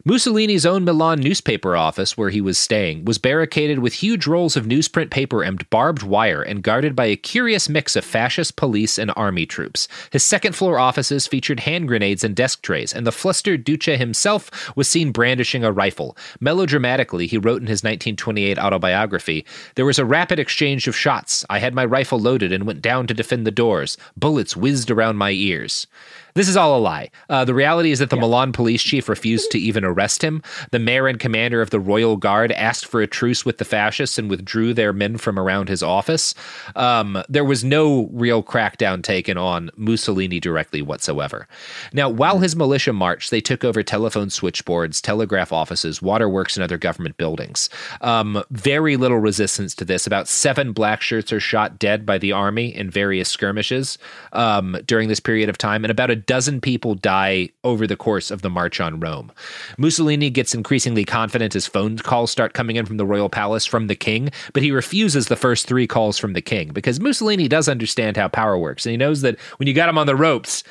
Mussolini's own Milan newspaper office, where he was staying, was barricaded with huge rolls of newsprint paper and barbed wire and guarded by a curious mix of fascist police and army troops. His second floor offices featured hand grenades and desk trays, and the flustered Duce himself was seen brandishing a rifle. Melodramatically, he wrote in his 1928 autobiography There was a rapid exchange of shots. I had my rifle loaded and went down to defend the doors. Bullets whizzed around my ears. This is all a lie. Uh, the reality is that the Milan police chief refused to even arrest him. The mayor and commander of the Royal Guard asked for a truce with the fascists and withdrew their men from around his office. Um, there was no real crackdown taken on Mussolini directly whatsoever. Now, while his militia marched, they took over telephone switchboards, telegraph offices, waterworks, and other government buildings. Um, very little resistance to this. About seven black shirts are shot dead by the army in various skirmishes um, during this period of time, and about a dozen people die over the course of the march on Rome. Mussolini gets increasingly confident as phone calls start coming in from the royal palace from the king, but he refuses the first three calls from the king because Mussolini does understand how power works, and he knows that when you got him on the ropes.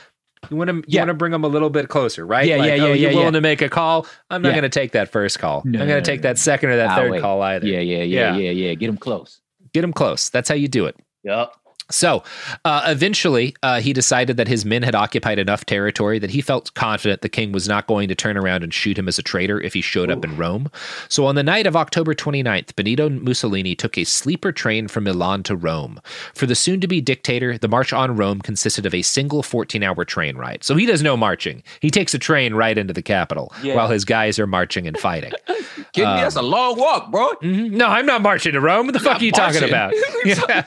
You want to you Yeah. want to bring them a little bit closer, right? Yeah, like, yeah, oh, yeah, You're yeah, willing yeah. to make a call. I'm not going to take that first call. No, I'm going to take that second or that Ah, third wait. call either. Yeah, yeah, yeah, yeah, yeah. Get him close. Get them close. That's how you do it. Yep. So, uh, eventually, uh, he decided that his men had occupied enough territory that he felt confident the king was not going to turn around and shoot him as a traitor if he showed up in Rome. So, on the night of October 29th, Benito Mussolini took a sleeper train from Milan to Rome. For the soon to be dictator, the march on Rome consisted of a single 14 hour train ride. So, he does no marching. He takes a train right into the capital Yeah. while his guys are marching and fighting. Kidding me? Um, That's a long walk, bro. Mhm. No, I'm not marching to Rome. What the fuck are you talking about? Yeah.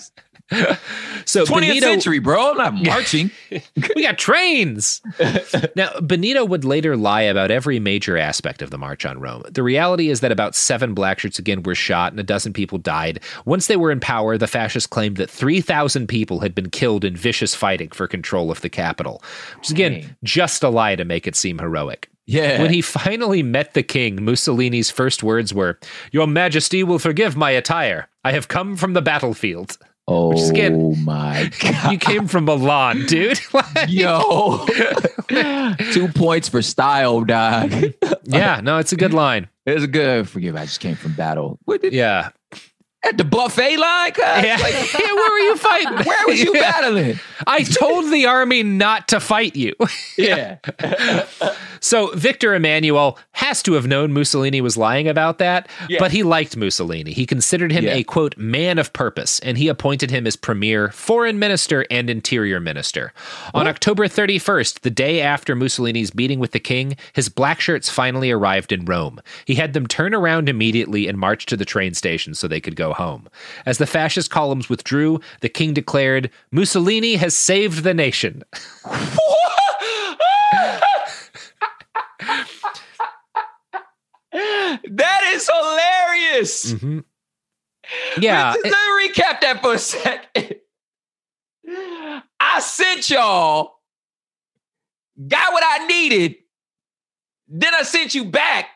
so 20th Benito, century, bro. I'm not marching. we got trains. now, Benito would later lie about every major aspect of the March on Rome. The reality is that about seven blackshirts again were shot and a dozen people died. Once they were in power, the fascists claimed that 3,000 people had been killed in vicious fighting for control of the capital, which is again just a lie to make it seem heroic. Yeah. When he finally met the king, Mussolini's first words were, Your Majesty will forgive my attire. I have come from the battlefield. Oh Which is again, oh my god. you came from Milan, dude. Like- Yo. Two points for style, dog. yeah, no, it's a good line. It's a good forgive. I just came from battle. What did- Yeah. At the buffet line. Yeah. Like, Yeah, where were you fighting? where was you Yeah. battling? I told the army not to fight you. Yeah. So Victor Emmanuel has to have known Mussolini was lying about that, Yeah. but he liked Mussolini. He considered him Yeah. a quote man of purpose, and he appointed him as premier, foreign minister, and interior minister. On October 31st, the day after Mussolini's meeting with the king, his black shirts finally arrived in Rome. He had them turn around immediately and march to the train station so they could go home. As the fascist columns withdrew, the king declared, Mussolini has saved the nation. That is hilarious. Mhm. Yeah. Just let me recap that for a second. I sent y'all, got what I needed, then I sent you back,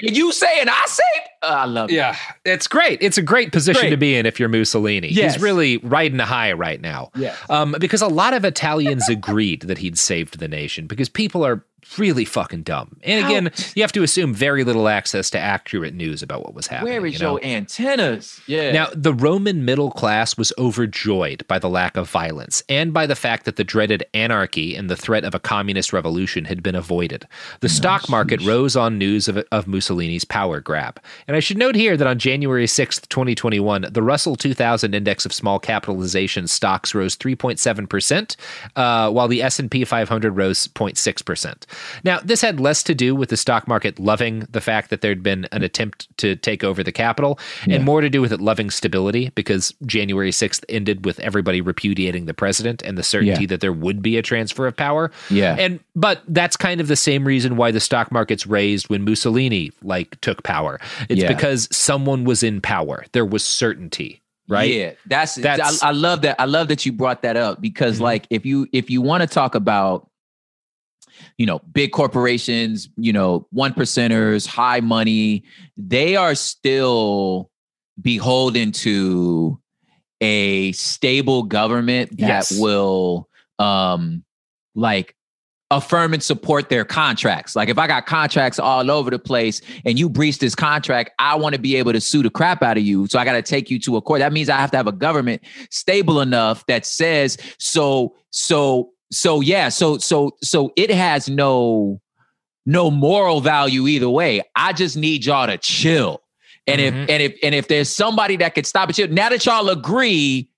and you saying I saved? Oh, I love it. Yeah, it's great. It's a great position Great. to be in if you're Mussolini. Yes. He's really riding a high right now. Yes. Um, because a lot of Italians agreed that he'd saved the nation because people are really fucking dumb. And again, you have to assume very little access to accurate news about what was happening. Where is you know? your antennas? Yeah. Now, the Roman middle class was overjoyed by the lack of violence and by the fact that the dreaded anarchy and the threat of a communist revolution had been avoided. The stock market rose on news of, of Mussolini's power grab. And I should note here that on January 6th, 2021, the Russell 2000 index of small capitalization stocks rose 3.7%, uh, while the S&P 500 rose 0.6%. Now, this had less to do with the stock market loving the fact that there'd been an attempt to take over the capital and more to do with it loving stability because January 6th ended with everybody repudiating the president and the certainty Yeah. that there would be a transfer of power. Yeah. And but that's kind of the same reason why the stock markets raised when Mussolini like took power. It's Yeah. because someone was in power. There was certainty, right? Yeah, that's, That's- Mm-hmm. I, I love that. I love that you brought that up because like if you if you want to talk about you know big corporations, you know one percenters, high money, they are still beholden to a stable government that Yes. will um like affirm and support their contracts. Like if I got contracts all over the place and you breach this contract, I want to be able to sue the crap out of you. So I got to take you to a court. That means I have to have a government stable enough that says so so so yeah, so so so it has no no moral value either way. I just need y'all to chill. And if and if and if there's somebody that could stop it. Now that y'all agree,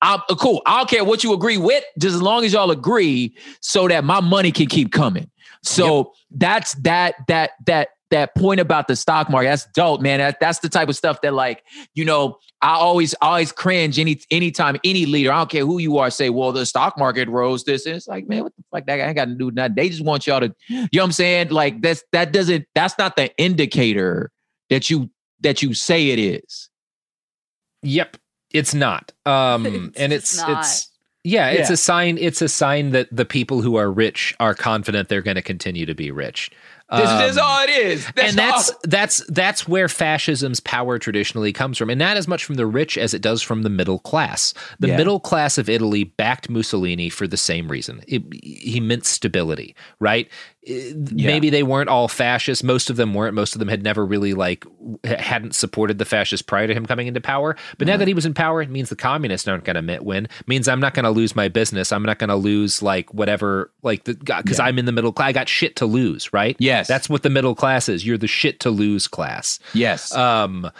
I'm uh, cool. I don't care what you agree with, just as long as y'all agree, so that my money can keep coming. So that's that that that that point about the stock market. That's dope, man. That, that's the type of stuff that, like, you know, I always always cringe any anytime any leader. I don't care who you are, say, well, the stock market rose this. And it's like, man, what the fuck? That guy ain't got to do with nothing. They just want y'all to, you know what I'm saying? Like that's that doesn't that's not the indicator that you that you say it is. Yep, it's not. Um, and it's just not. it's yeah, it's Yeah. a sign. It's a sign that the people who are rich are confident they're going to continue to be rich. This, is Um, all it is. That's and that's all. that's that's where fascism's power traditionally comes from, and not as much from the rich as it does from the middle class. The Yeah. middle class of Italy backed Mussolini for the same reason. It, he meant stability, right? Uh, Maybe they weren't all fascist. Most of them weren't. Most of them had never really like hadn't supported the fascists prior to him coming into power. But now that he was in power, it means the communists aren't going to win. Means I'm not going to lose my business. I'm not going to lose like whatever like the because I'm in the middle class. I got shit to lose, right? Yes. that's what the middle class is. You're the shit to lose class. Yes. Um,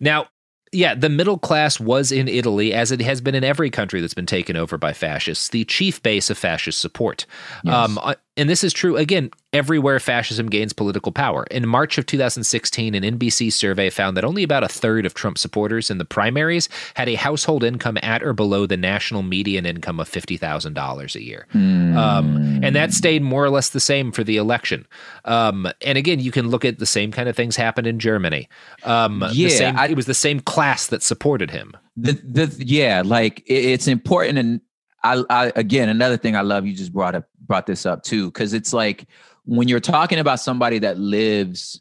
now, yeah, the middle class was in Italy, as it has been in every country that's been taken over by fascists, the chief base of fascist support. Um, uh, and this is true again everywhere fascism gains political power. In March of 2016, an NBC survey found that only about a third of Trump supporters in the primaries had a household income at or below the national median income of fifty thousand dollars a year. Um, and that stayed more or less the same for the election. Um, and again, you can look at the same kind of things happened in Germany. Um, the Yeah, same, I- it was the same class that supported him. the the yeah, like it, it's important and I, I again another thing I love you just brought up brought this up too because it's like when you're talking about somebody that lives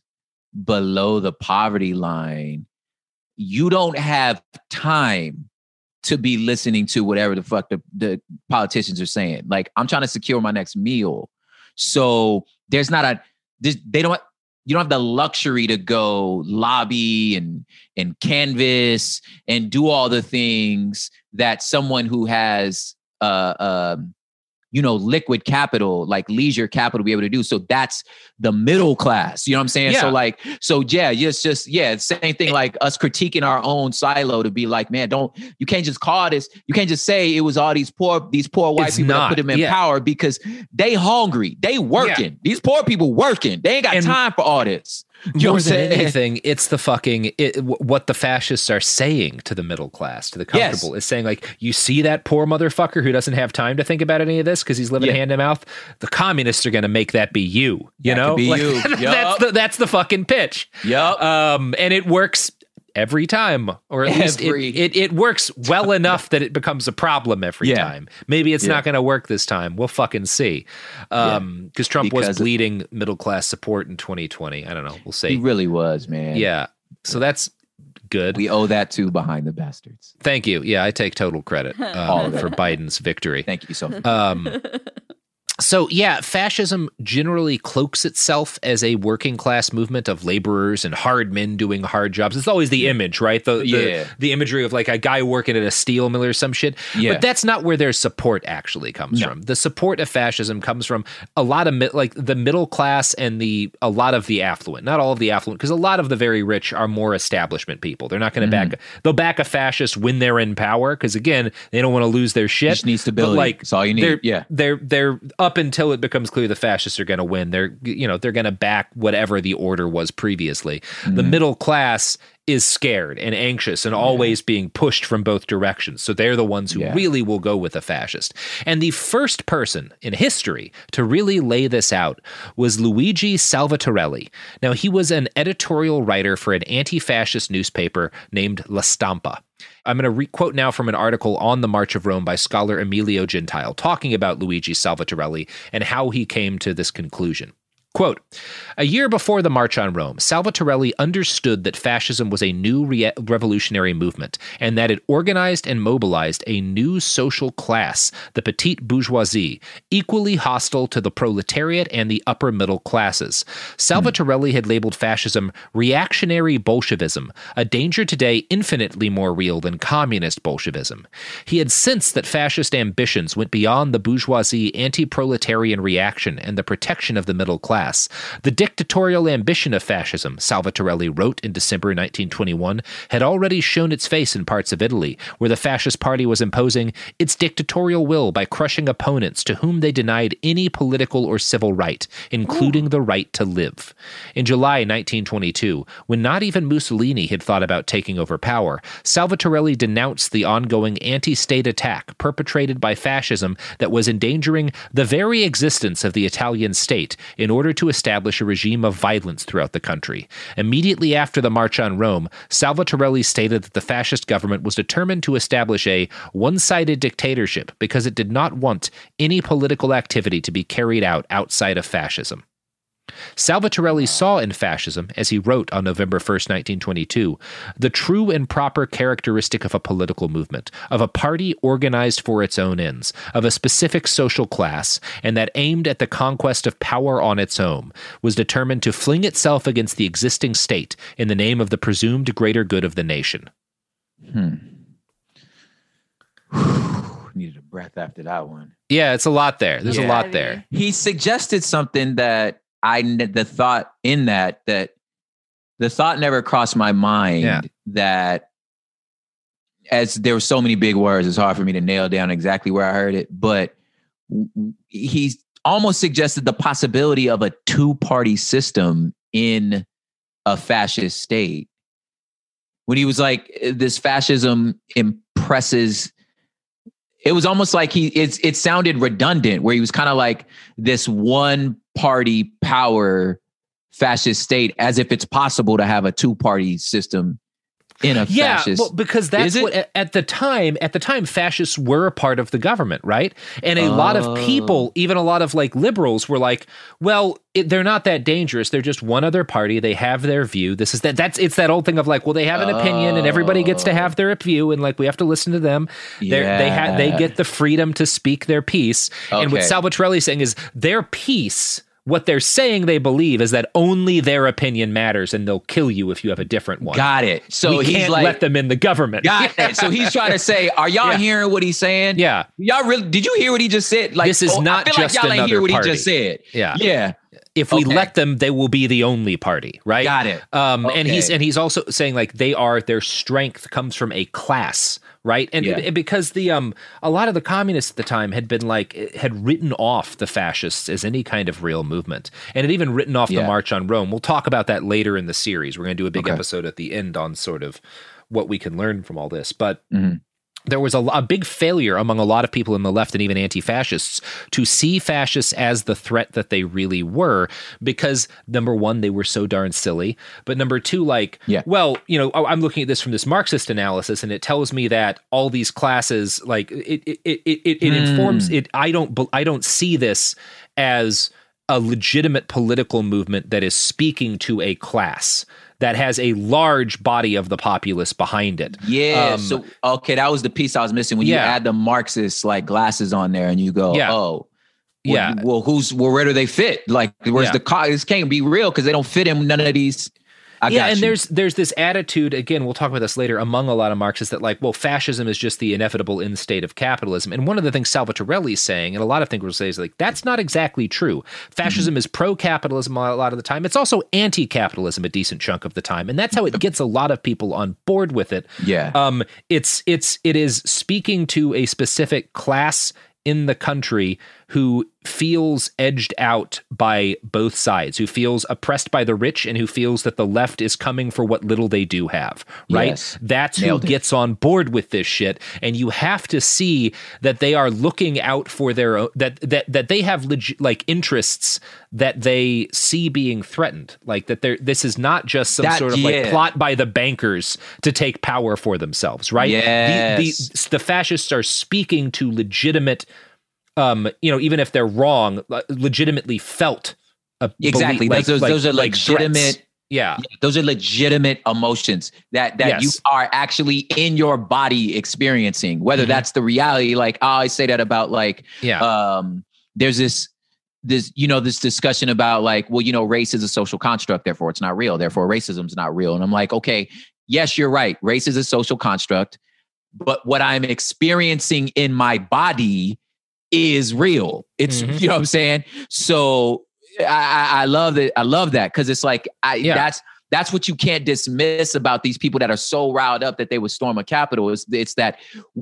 below the poverty line, you don't have time to be listening to whatever the fuck the, the politicians are saying. Like I'm trying to secure my next meal, so there's not a they don't you don't have the luxury to go lobby and and canvas and do all the things that someone who has uh um you know liquid capital like leisure capital be able to do. So that's the middle class you know what i'm saying? Yeah. so like so yeah it's just yeah same thing like us critiquing our own silo to be like man don't you can't just call this you can't just say it was all these poor these poor white It's people not, that put them in yeah. power because they hungry they working. These poor people working. They ain't got time for all this you More than anything, it's the fucking it, w- what the fascists are saying to the middle class, to the Yes. comfortable, is saying like, you see that poor motherfucker who doesn't have time to think about any of this because he's living Yeah. hand to mouth. The communists are going to make that be you. You That know, be Like, you. that's the that's the fucking pitch. Yep. Um, and it works every time, or at least it, it it works well enough that it becomes a problem every Yeah. time. Maybe it's Yeah. not going to work this time. We'll fucking see. Um, because Trump was Because- bleeding middle class support in 2020. I don't know. We'll see. he really was man Yeah. So that's good. we owe that to behind the bastards Thank you. Yeah, I take total credit um, of for Biden's victory. thank you so much Um, so yeah, fascism generally cloaks itself as a working class movement of laborers and hard men doing hard jobs. It's always the image, right? The, the Yeah. the imagery of like a guy working at a steel mill or some shit. Yeah. But that's not where their support actually comes No. from. The support of fascism comes from a lot of mi- like the middle class and the a lot of the affluent. Not all of the affluent, because a lot of the very rich are more establishment people. They're not going to Mm-hmm. back. They'll back a fascist when they're in power, because again, they don't want to lose their shit. Just need But, stability. like That's all you need. they're- Yeah. they're they're up until it becomes clear the fascists are going to win. They're you know they're going to back whatever the order was previously. The Mm-hmm. middle class is scared and anxious and always being pushed from both directions. So they're the ones who Yeah. really will go with a fascist. And the first person in history to really lay this out was Luigi Salvatorelli. Now he was an editorial writer for an anti-fascist newspaper named La Stampa. I'm going to re-quote now from an article on the March of Rome by scholar Emilio Gentile talking about Luigi Salvatorelli and how he came to this conclusion. Quote A year before the March on Rome, Salvatorelli understood that fascism was a new re- revolutionary movement and that it organized and mobilized a new social class, the petite bourgeoisie, equally hostile to the proletariat and the upper middle classes. Salvatorelli had labeled fascism reactionary Bolshevism, a danger today infinitely more real than communist Bolshevism. He had sensed that fascist ambitions went beyond the bourgeoisie anti proletarian reaction and the protection of the middle class. The dictatorial ambition of fascism, Salvatorelli wrote in December 1921, had already shown its face in parts of Italy, where the fascist party was imposing its dictatorial will by crushing opponents to whom they denied any political or civil right, including the right to live. In July 1922, when not even Mussolini had thought about taking over power, Salvatorelli denounced the ongoing anti state attack perpetrated by fascism that was endangering the very existence of the Italian state in order to establish a regime of violence throughout the country. Immediately after the March on Rome, Salvatorelli stated that the fascist government was determined to establish a one sided dictatorship because it did not want any political activity to be carried out outside of fascism. Salvatorelli saw in fascism, as he wrote on November 1st, 1922, the true and proper characteristic of a political movement, of a party organized for its own ends, of a specific social class, and that aimed at the conquest of power on its own, was determined to fling itself against the existing state in the name of the presumed greater good of the nation. Hmm. Needed a breath after that one. Yeah, it's a lot there. There's a lot there. He suggested something that I the thought in that that the thought never crossed my mind Yeah. that as there were so many big words, it's hard for me to nail down exactly where I heard it, but he almost suggested the possibility of a two-party system in a fascist state. When he was like, uh, this fascism impresses it was almost like he it's it sounded redundant where he was kind of like this one party power fascist state as if it's possible to have a two party system in a yeah, fascist well, because that's what at- the time. At the time, fascists were a part of the government, right? And a lot of people, oh. even a lot of like liberals, were like, "Well, it, they're not that dangerous. They're just one other party. They have their view. This is that. That's it's that old thing of like, well, they have an opinion, and everybody gets to have oh. their view, and like we have to listen to them. They're, They ha- they get the freedom to speak their piece. And what Okay. Salvatorelli is saying is their piece what they're saying they believe is that only their opinion matters and they'll kill you if you have a different one. Got it. So we he's can't like- let them in the government. Got it. So he's trying to say, are y'all Yeah. hearing what he's saying? Yeah. Y'all really? Did you hear what he just said? Like this is oh, I not feel just like y'all ain't another hear what party. he just said. Yeah. Yeah. If we Okay. let them, they will be the only party, right? Got it. Um, and he's and he's also saying like they are their strength comes from a class, right? And, Yeah. because the um a lot of the communists at the time had been like had written off the fascists as any kind of real movement, and had even written off the March on Rome. We'll talk about that later in the series. We're going to do a big Okay. episode at the end on sort of what we can learn from all this, but Mhm. There was a, a big failure among a lot of people in the left and even anti-fascists to see fascists as the threat that they really were because number one they were so darn silly. But number two like Yeah. well you know I- i'm looking at this from this marxist analysis and it tells me that all these classes like it it it it, it, it informs hmm. it. I don't i don't see this as a legitimate political movement that is speaking to a class that has a large body of the populace behind it Yeah. Um, so okay, that was the piece I was missing when you add the Marxist like glasses on there, and you go, Yeah. oh. well, Yeah. Well, who's well? Where do they fit? Like, where's Yeah. the car? This can't be real because they don't fit in none of these. I yeah, and you. there's there's this attitude again. We'll talk about this later among a lot of Marxists that like, well, fascism is just the inevitable end state of capitalism. And one of the things Salvatorelli is saying, and a lot of thinkers will say, is like that's not exactly true. Fascism Mm-hmm. is pro-capitalism a lot of the time. It's also anti-capitalism a decent chunk of the time, and that's how it gets a lot of people on board with it. Yeah. Um, it's it's it is speaking to a specific class in the country who feels edged out by both sides, who feels oppressed by the rich and who feels that the left is coming for what little they do have, right? Yes. That's Nailed who it. gets on board with this shit and you have to see that they are looking out for their own that that that they have legit like interests that they see being threatened. Like that they're this is not just some That- sort of like plot by the bankers to take power for themselves, right? The- Yes. The, the, fascists are speaking to legitimate, um, you know, even if they're wrong, legitimately felt. Uh, exactly. belie- those, those are like legitimate. threats. Yeah. Those are legitimate emotions that that you are actually in your body experiencing. Whether Mhm. that's the reality, like I always say that about like Yeah. um there's this this you know this discussion about like well you know race is a social construct therefore it's not real therefore racism is not real and i'm like okay yes you're right race is a social construct but what i'm experiencing in my body is real it's Mhm. you know what i'm saying so i i, love that i love that because it's like i Yeah. that's that's what you can't dismiss about these people that are so riled up that they would storm a capital. Is it's that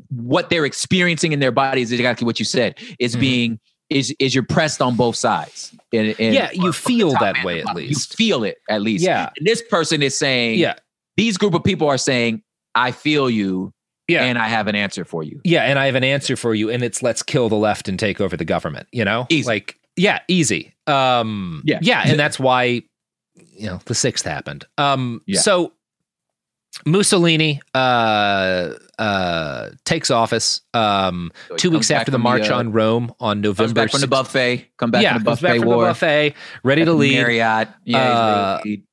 what they're experiencing in their bodies is exactly what you said. Is Mhm. being is is you're pressed on both sides. And, and Yeah, you feel that way at least. You feel it at least. Yeah. And this person is saying, Yeah. these group of people are saying, I feel you, Yeah. and I have an answer for you. Yeah, and I have an answer for you, and it's let's kill the left and take over the government. You know, Easy. like yeah, easy. Um, Yeah. yeah, and that's why you know the sixth happened. Um, Yeah. so Mussolini uh uh takes office um So two weeks after the from the, March uh, on Rome on Comes November back from the buffet. Come back yeah, from the comes back buffet from war. the buffet, ready to leave. Marriott. Yeah, Uh, ready to lead.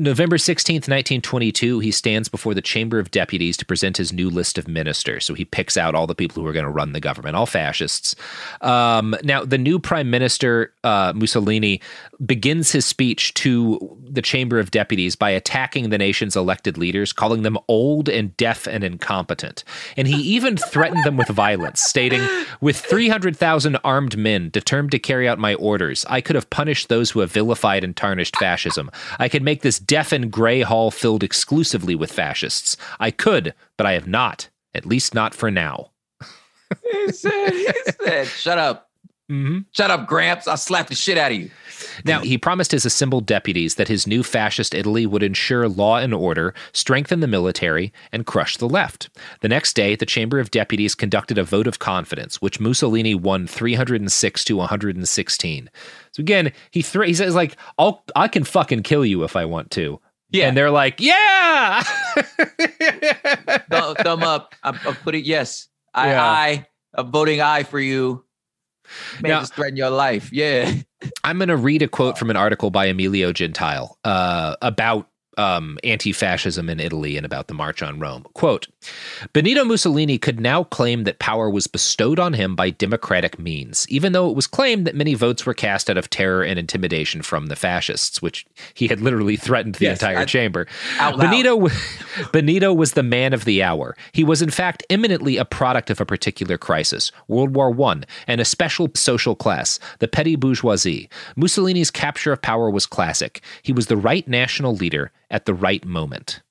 November 16th, 1922, he stands before the Chamber of Deputies to present his new list of ministers. So he picks out all the people who are going to run the government, all fascists. Um, now, the new prime minister, uh, Mussolini, begins his speech to the Chamber of Deputies by attacking the nation's elected leaders, calling them old and deaf and incompetent. And he even threatened them with violence, stating, With 300,000 armed men determined to carry out my orders, I could have punished those who have vilified and tarnished fascism. I could make this deaf and gray hall filled exclusively with fascists. I could, but I have not, at least not for now. He said, he said, shut up. Mm-hmm. Shut up, Gramps. I'll slap the shit out of you. Now, he promised his assembled deputies that his new fascist Italy would ensure law and order, strengthen the military, and crush the left. The next day, the Chamber of Deputies conducted a vote of confidence, which Mussolini won 306 to 116. So again, he thr he says like, "I'll I can fucking kill you if I want to." Yeah. and they're like, "Yeah." Thumb, thumb up. I, I put it yes. I, Yeah. I, I'm voting aye for you. Man, Now- just threaten your life. Yeah. I'm going to read a quote from an article by Emilio Gentile uh, about um, anti fascism in Italy and about the March on Rome. Quote Benito Mussolini could now claim that power was bestowed on him by democratic means, even though it was claimed that many votes were cast out of terror and intimidation from the fascists, which he had literally threatened the Yes, entire I- chamber. Benito, Benito was the man of the hour. He was, in fact, eminently a product of a particular crisis, World War I, and a special social class, the petty bourgeoisie. Mussolini's capture of power was classic. He was the right national leader at the right moment.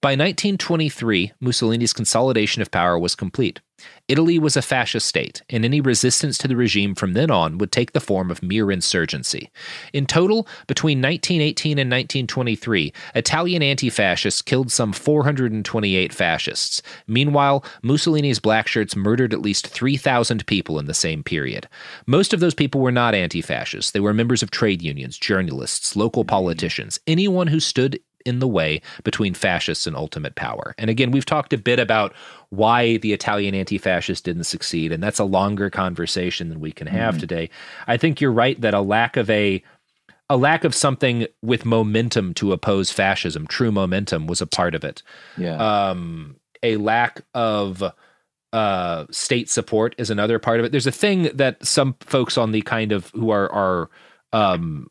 By 1923, Mussolini's consolidation of power was complete. Italy was a fascist state, and any resistance to the regime from then on would take the form of mere insurgency. In total, between 1918 and 1923, Italian anti fascists killed some 428 fascists. Meanwhile, Mussolini's black shirts murdered at least 3,000 people in the same period. Most of those people were not anti fascists, they were members of trade unions, journalists, local mm-hmm. politicians, anyone who stood in the way between fascists and ultimate power. And again, we've talked a bit about why the Italian anti fascists didn't succeed, and that's a longer conversation than we can have Mhm. today. I think you're right that a lack of a a lack of something with momentum to oppose fascism, true momentum, was a part of it. Yeah. Um, a lack of uh, state support is another part of it. There's a thing that some folks on the kind of who are are um,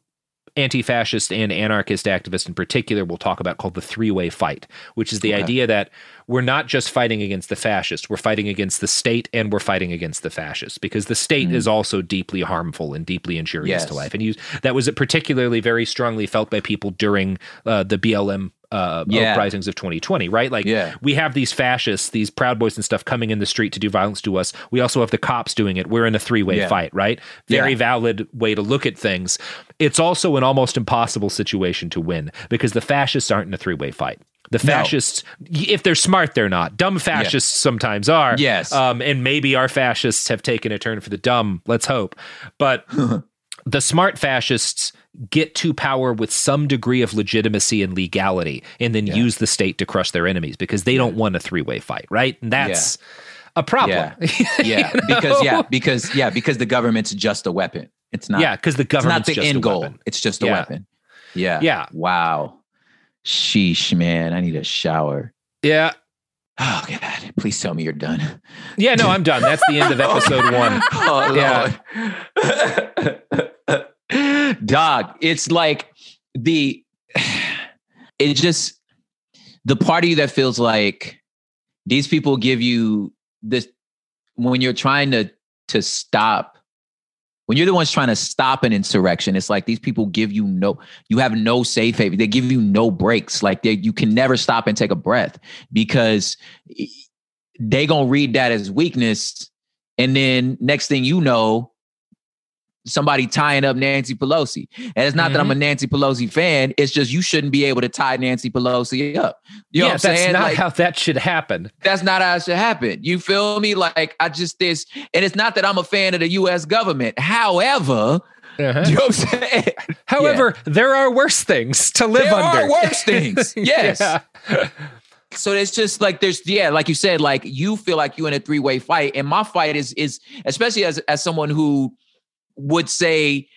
anti-fascist and anarchist activists in particular will talk about called the three-way fight, which is the Okay. idea that we're not just fighting against the fascists, we're fighting against the state and we're fighting against the fascists because the state is also deeply harmful and deeply injurious to life. And you, that was particularly very strongly felt by people during uh, the BLM uh, Yeah. uprisings of 2020, right? Like Yeah. we have these fascists, these Proud Boys and stuff coming in the street to do violence to us. We also have the cops doing it. We're in a three-way Yeah. fight, right? Very Yeah. valid way to look at things. It's also an almost impossible situation to win because the fascists aren't in a three-way fight. The No. fascists, if they're smart, they're not. Dumb fascists sometimes are. Yes. Um, and maybe our fascists have taken a turn for the dumb. Let's hope. But the smart fascists get to power with some degree of legitimacy and legality and then use the state to crush their enemies because they don't want a three-way fight, right? And that's a problem. Yeah, yeah, You because yeah, because yeah, because the government's just a weapon. It's not. Yeah, because the government's not the just a end goal. weapon. It's just a Yeah. weapon. Yeah. Yeah. Wow. Sheesh, man. I need a shower. Yeah. Oh God. Please tell me you're done. Yeah, no, I'm done. That's the end of episode one. Oh, yeah. Dog, it's like the it just the party that feels like these people give you this when you're trying to to stop when you're the ones trying to stop an insurrection it's like these people give you no you have no safe haven. They give you no breaks. Like they you can never stop and take a breath because they gonna read that as weakness. And then next thing you know somebody tying up Nancy Pelosi. And it's not that I'm a Nancy Pelosi fan. It's just you shouldn't be able to tie Nancy Pelosi up. You know yeah, what I'm that's saying? not Like, how that should happen. that's not how it should happen. You feel me? Like I just this, and it's not that I'm a fan of the U.S. government. However, Uh-huh. you know what I'm saying? However, there are worse things to live there under. are worse things. Yes. Yeah. So it's just like there's yeah, like you said, like you feel like you're in a three way fight, and my fight is is especially as as someone who would say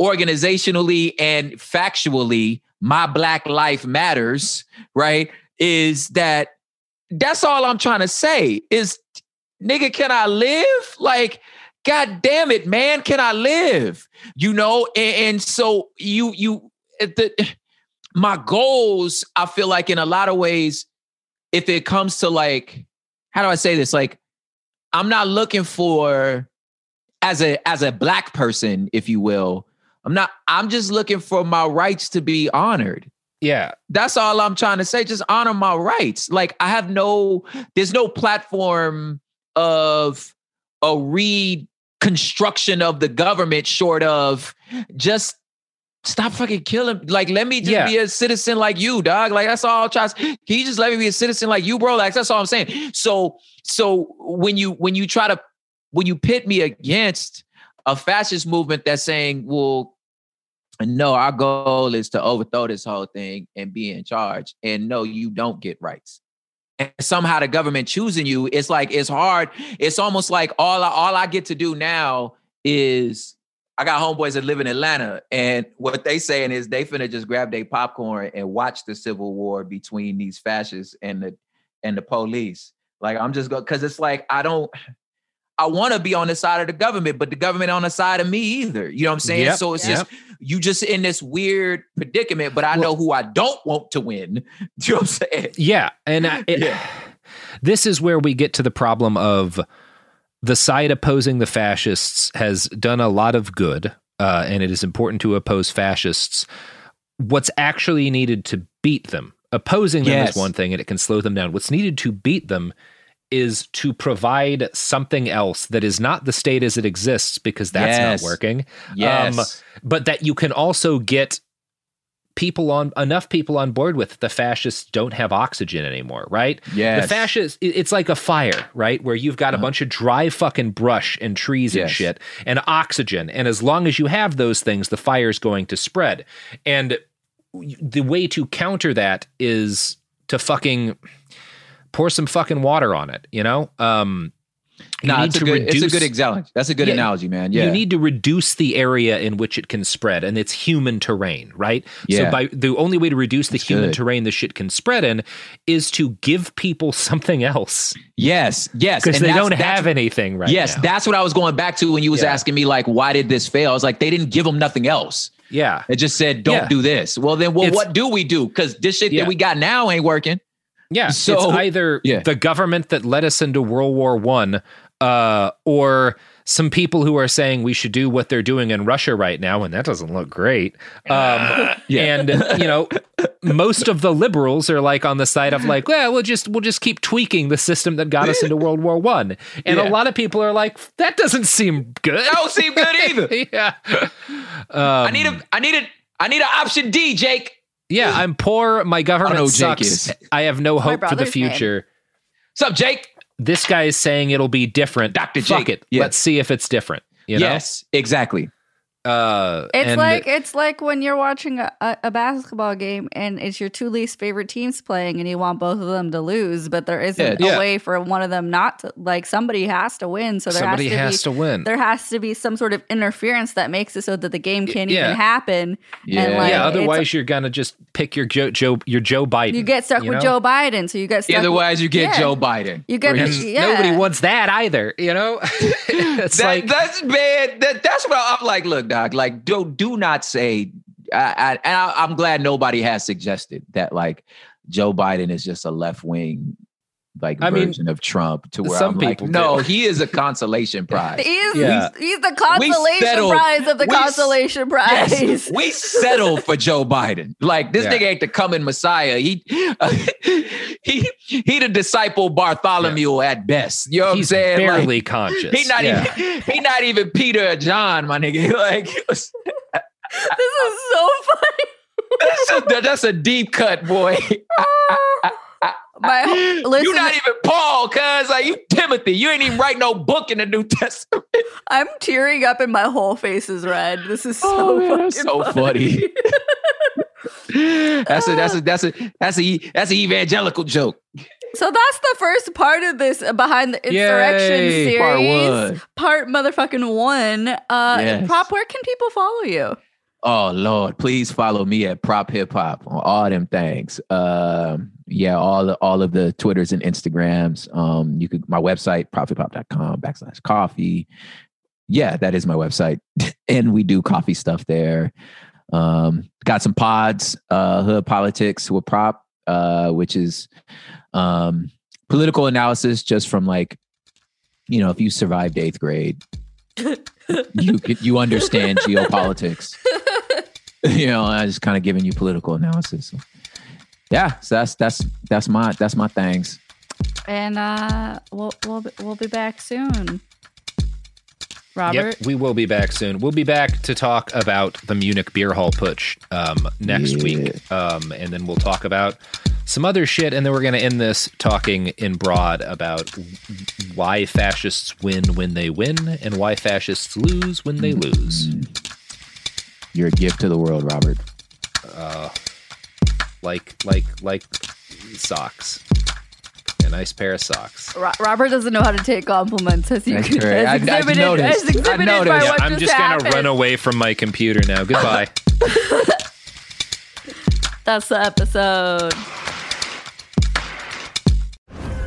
organizationally and factually, my black life matters. Right? Is that that's all I'm trying to say is nigga, can I live? Like, God damn it, man, can I live? You know, and, and so you you the my goals, I feel like in a lot of ways, if it comes to like, how do I say this? Like, I'm not looking for as a as a black person, if you will. I'm not, I'm just looking for my rights to be honored. Yeah. That's all I'm trying to say. Just honor my rights. Like I have no, there's no platform of a reconstruction of the government short of just stop fucking killing. Like, let me just Yeah. be a citizen like you, dog. Like that's all I'm trying. Can you just let me be a citizen like you, bro? Like that's all I'm saying. So, so when you when you try to when you pit me against a fascist movement that's saying, well, no, our goal is to overthrow this whole thing and be in charge. And no, you don't get rights. And somehow the government choosing you, it's like it's hard. It's almost like all I, all I get to do now is I got homeboys that live in Atlanta, and what they saying is they finna just grab their popcorn and watch the civil war between these fascists and the and the police. Like I'm just going because it's like I don't. I want to be on the side of the government, but the government on the side of me either. You know what I'm saying? Yep, So it's yep. just you just in this weird predicament. But I know who I don't want to win. Do you know what I'm saying? Yeah, and I, it, this is where we get to the problem of the side opposing the fascists has done a lot of good, uh, and it is important to oppose fascists. What's actually needed to beat them, opposing them Yes. is one thing, and it can slow them down. What's needed to beat them is to provide something else that is not the state as it exists, because that's Yes. not working. Yes. Um, but that you can also get people on enough people on board with the fascists don't have oxygen anymore, right? Yes. The fascists it's like a fire, right? Where you've got a uh-huh. bunch of dry fucking brush and trees and shit and oxygen. And as long as you have those things, the fire's going to spread. And the way to counter that is to fucking pour some fucking water on it, you know? Um you No, it's a good. It's a good example. That's a good Yeah, analogy, man. Yeah. You need to reduce the area in which it can spread, and it's human terrain, right? Yeah. So by the only way to reduce the human good. terrain the shit can spread in is to give people something else. Yes, yes, Because they don't have anything right yes, now. that's what I was going back to when you was Yeah. asking me like, why did this fail? I was like, they didn't give them nothing else. Yeah. It just said, don't Yeah. do this. Well, then, well, It's- what do we do? Because this shit that we got now ain't working. Yeah. So- it's either Yeah. the government that led us into World War One, uh, or some people who are saying we should do what they're doing in Russia right now, and that doesn't look great. Um, Yeah. And you know, most of the liberals are like on the side of like, well, we'll just we'll just keep tweaking the system that got us into World War One, and Yeah. a lot of people are like, that doesn't seem good. That don't seem good either. yeah. I need a, I need a, I need an option D, Jake. Yeah, I'm poor. My government oh, know who Jake sucks. is. I have no hope for the brother's name. future. What's up, Jake? This guy is saying it'll be different. Dr. Fuck Jake. it. Yeah. Let's see if it's different. You know? Yes, exactly. Uh, It's and- like it's like when you're watching a, a, a basketball game and it's your two least favorite teams playing and you want both of them to lose, but there isn't Yeah. a way for one of them not to like somebody has to win. So there Somebody has, to, has be, to win. There has to be some sort of interference that makes it so that the game can't Yeah. even happen. Yeah. And like yeah. Otherwise, you're gonna just pick your Joe, Joe your Joe Biden. you get stuck you with know? Joe Biden. So you get stuck Otherwise, you get yeah. Joe Biden. You get Where And yeah. nobody wants that either. You know, it's that, like that's bad. That, that's what I'm like. Look, doc. Like, do do not say. I, I, I'm glad nobody has suggested that. Like, Joe Biden is just a left wing, like I mean, version of Trump. To where some I'm like, people no, do. he is a consolation prize. He's, Yeah. he's the consolation settled- prize of the we consolation prize. Yes, we settle for Joe Biden. Like this Yeah. nigga ain't the coming Messiah. He he he the disciple Bartholomew at best. You know what he's I'm saying? barely Like, conscious. he not Yeah. even he not even Peter or John, my nigga. Like this is so funny. that's a, that's a deep cut, boy. My listen, you not even Paul, cuz like you Timothy. You ain't even write no book in the New Testament. I'm tearing up and my whole face is red. This is so Oh, man, that's so funny. that's a that's a that's a that's a that's an evangelical joke. So that's the first part of this uh, behind the insurrection Yay, series. part one. Part motherfucking one. Uh Yes. Prop, where can people follow you? Oh Lord, please follow me at Prop Hip Hop on all them things. Um, yeah, all the, all of the Twitters and Instagrams. Um, you could my website prophiphop.com backslash coffee. Yeah, that is my website, and we do coffee stuff there. Um, got some pods, uh, hood politics with Prop, uh, which is um political analysis just from like, you know, if you survived eighth grade, you could you understand geopolitics. you know, I just kind of giving you political analysis. So, yeah, so that's that's that's my that's my things. And uh we'll we'll be, we'll be back soon. Robert. Yep, we will be back soon. We'll be back to talk about the Munich Beer Hall Putsch um, next Yeah. week, um, and then we'll talk about some other shit, and then we're going to end this talking in broad about why fascists win when they win, and why fascists lose when they lose. You're a gift to the world, Robert. Uh, like, like, like socks. A nice pair of socks. Ro- Robert doesn't know how to take compliments as he That's could, right. I- I as exhibited, noticed. as I exhibited by noticed. what I'm just happened. gonna run away from my computer now. Goodbye. That's the episode.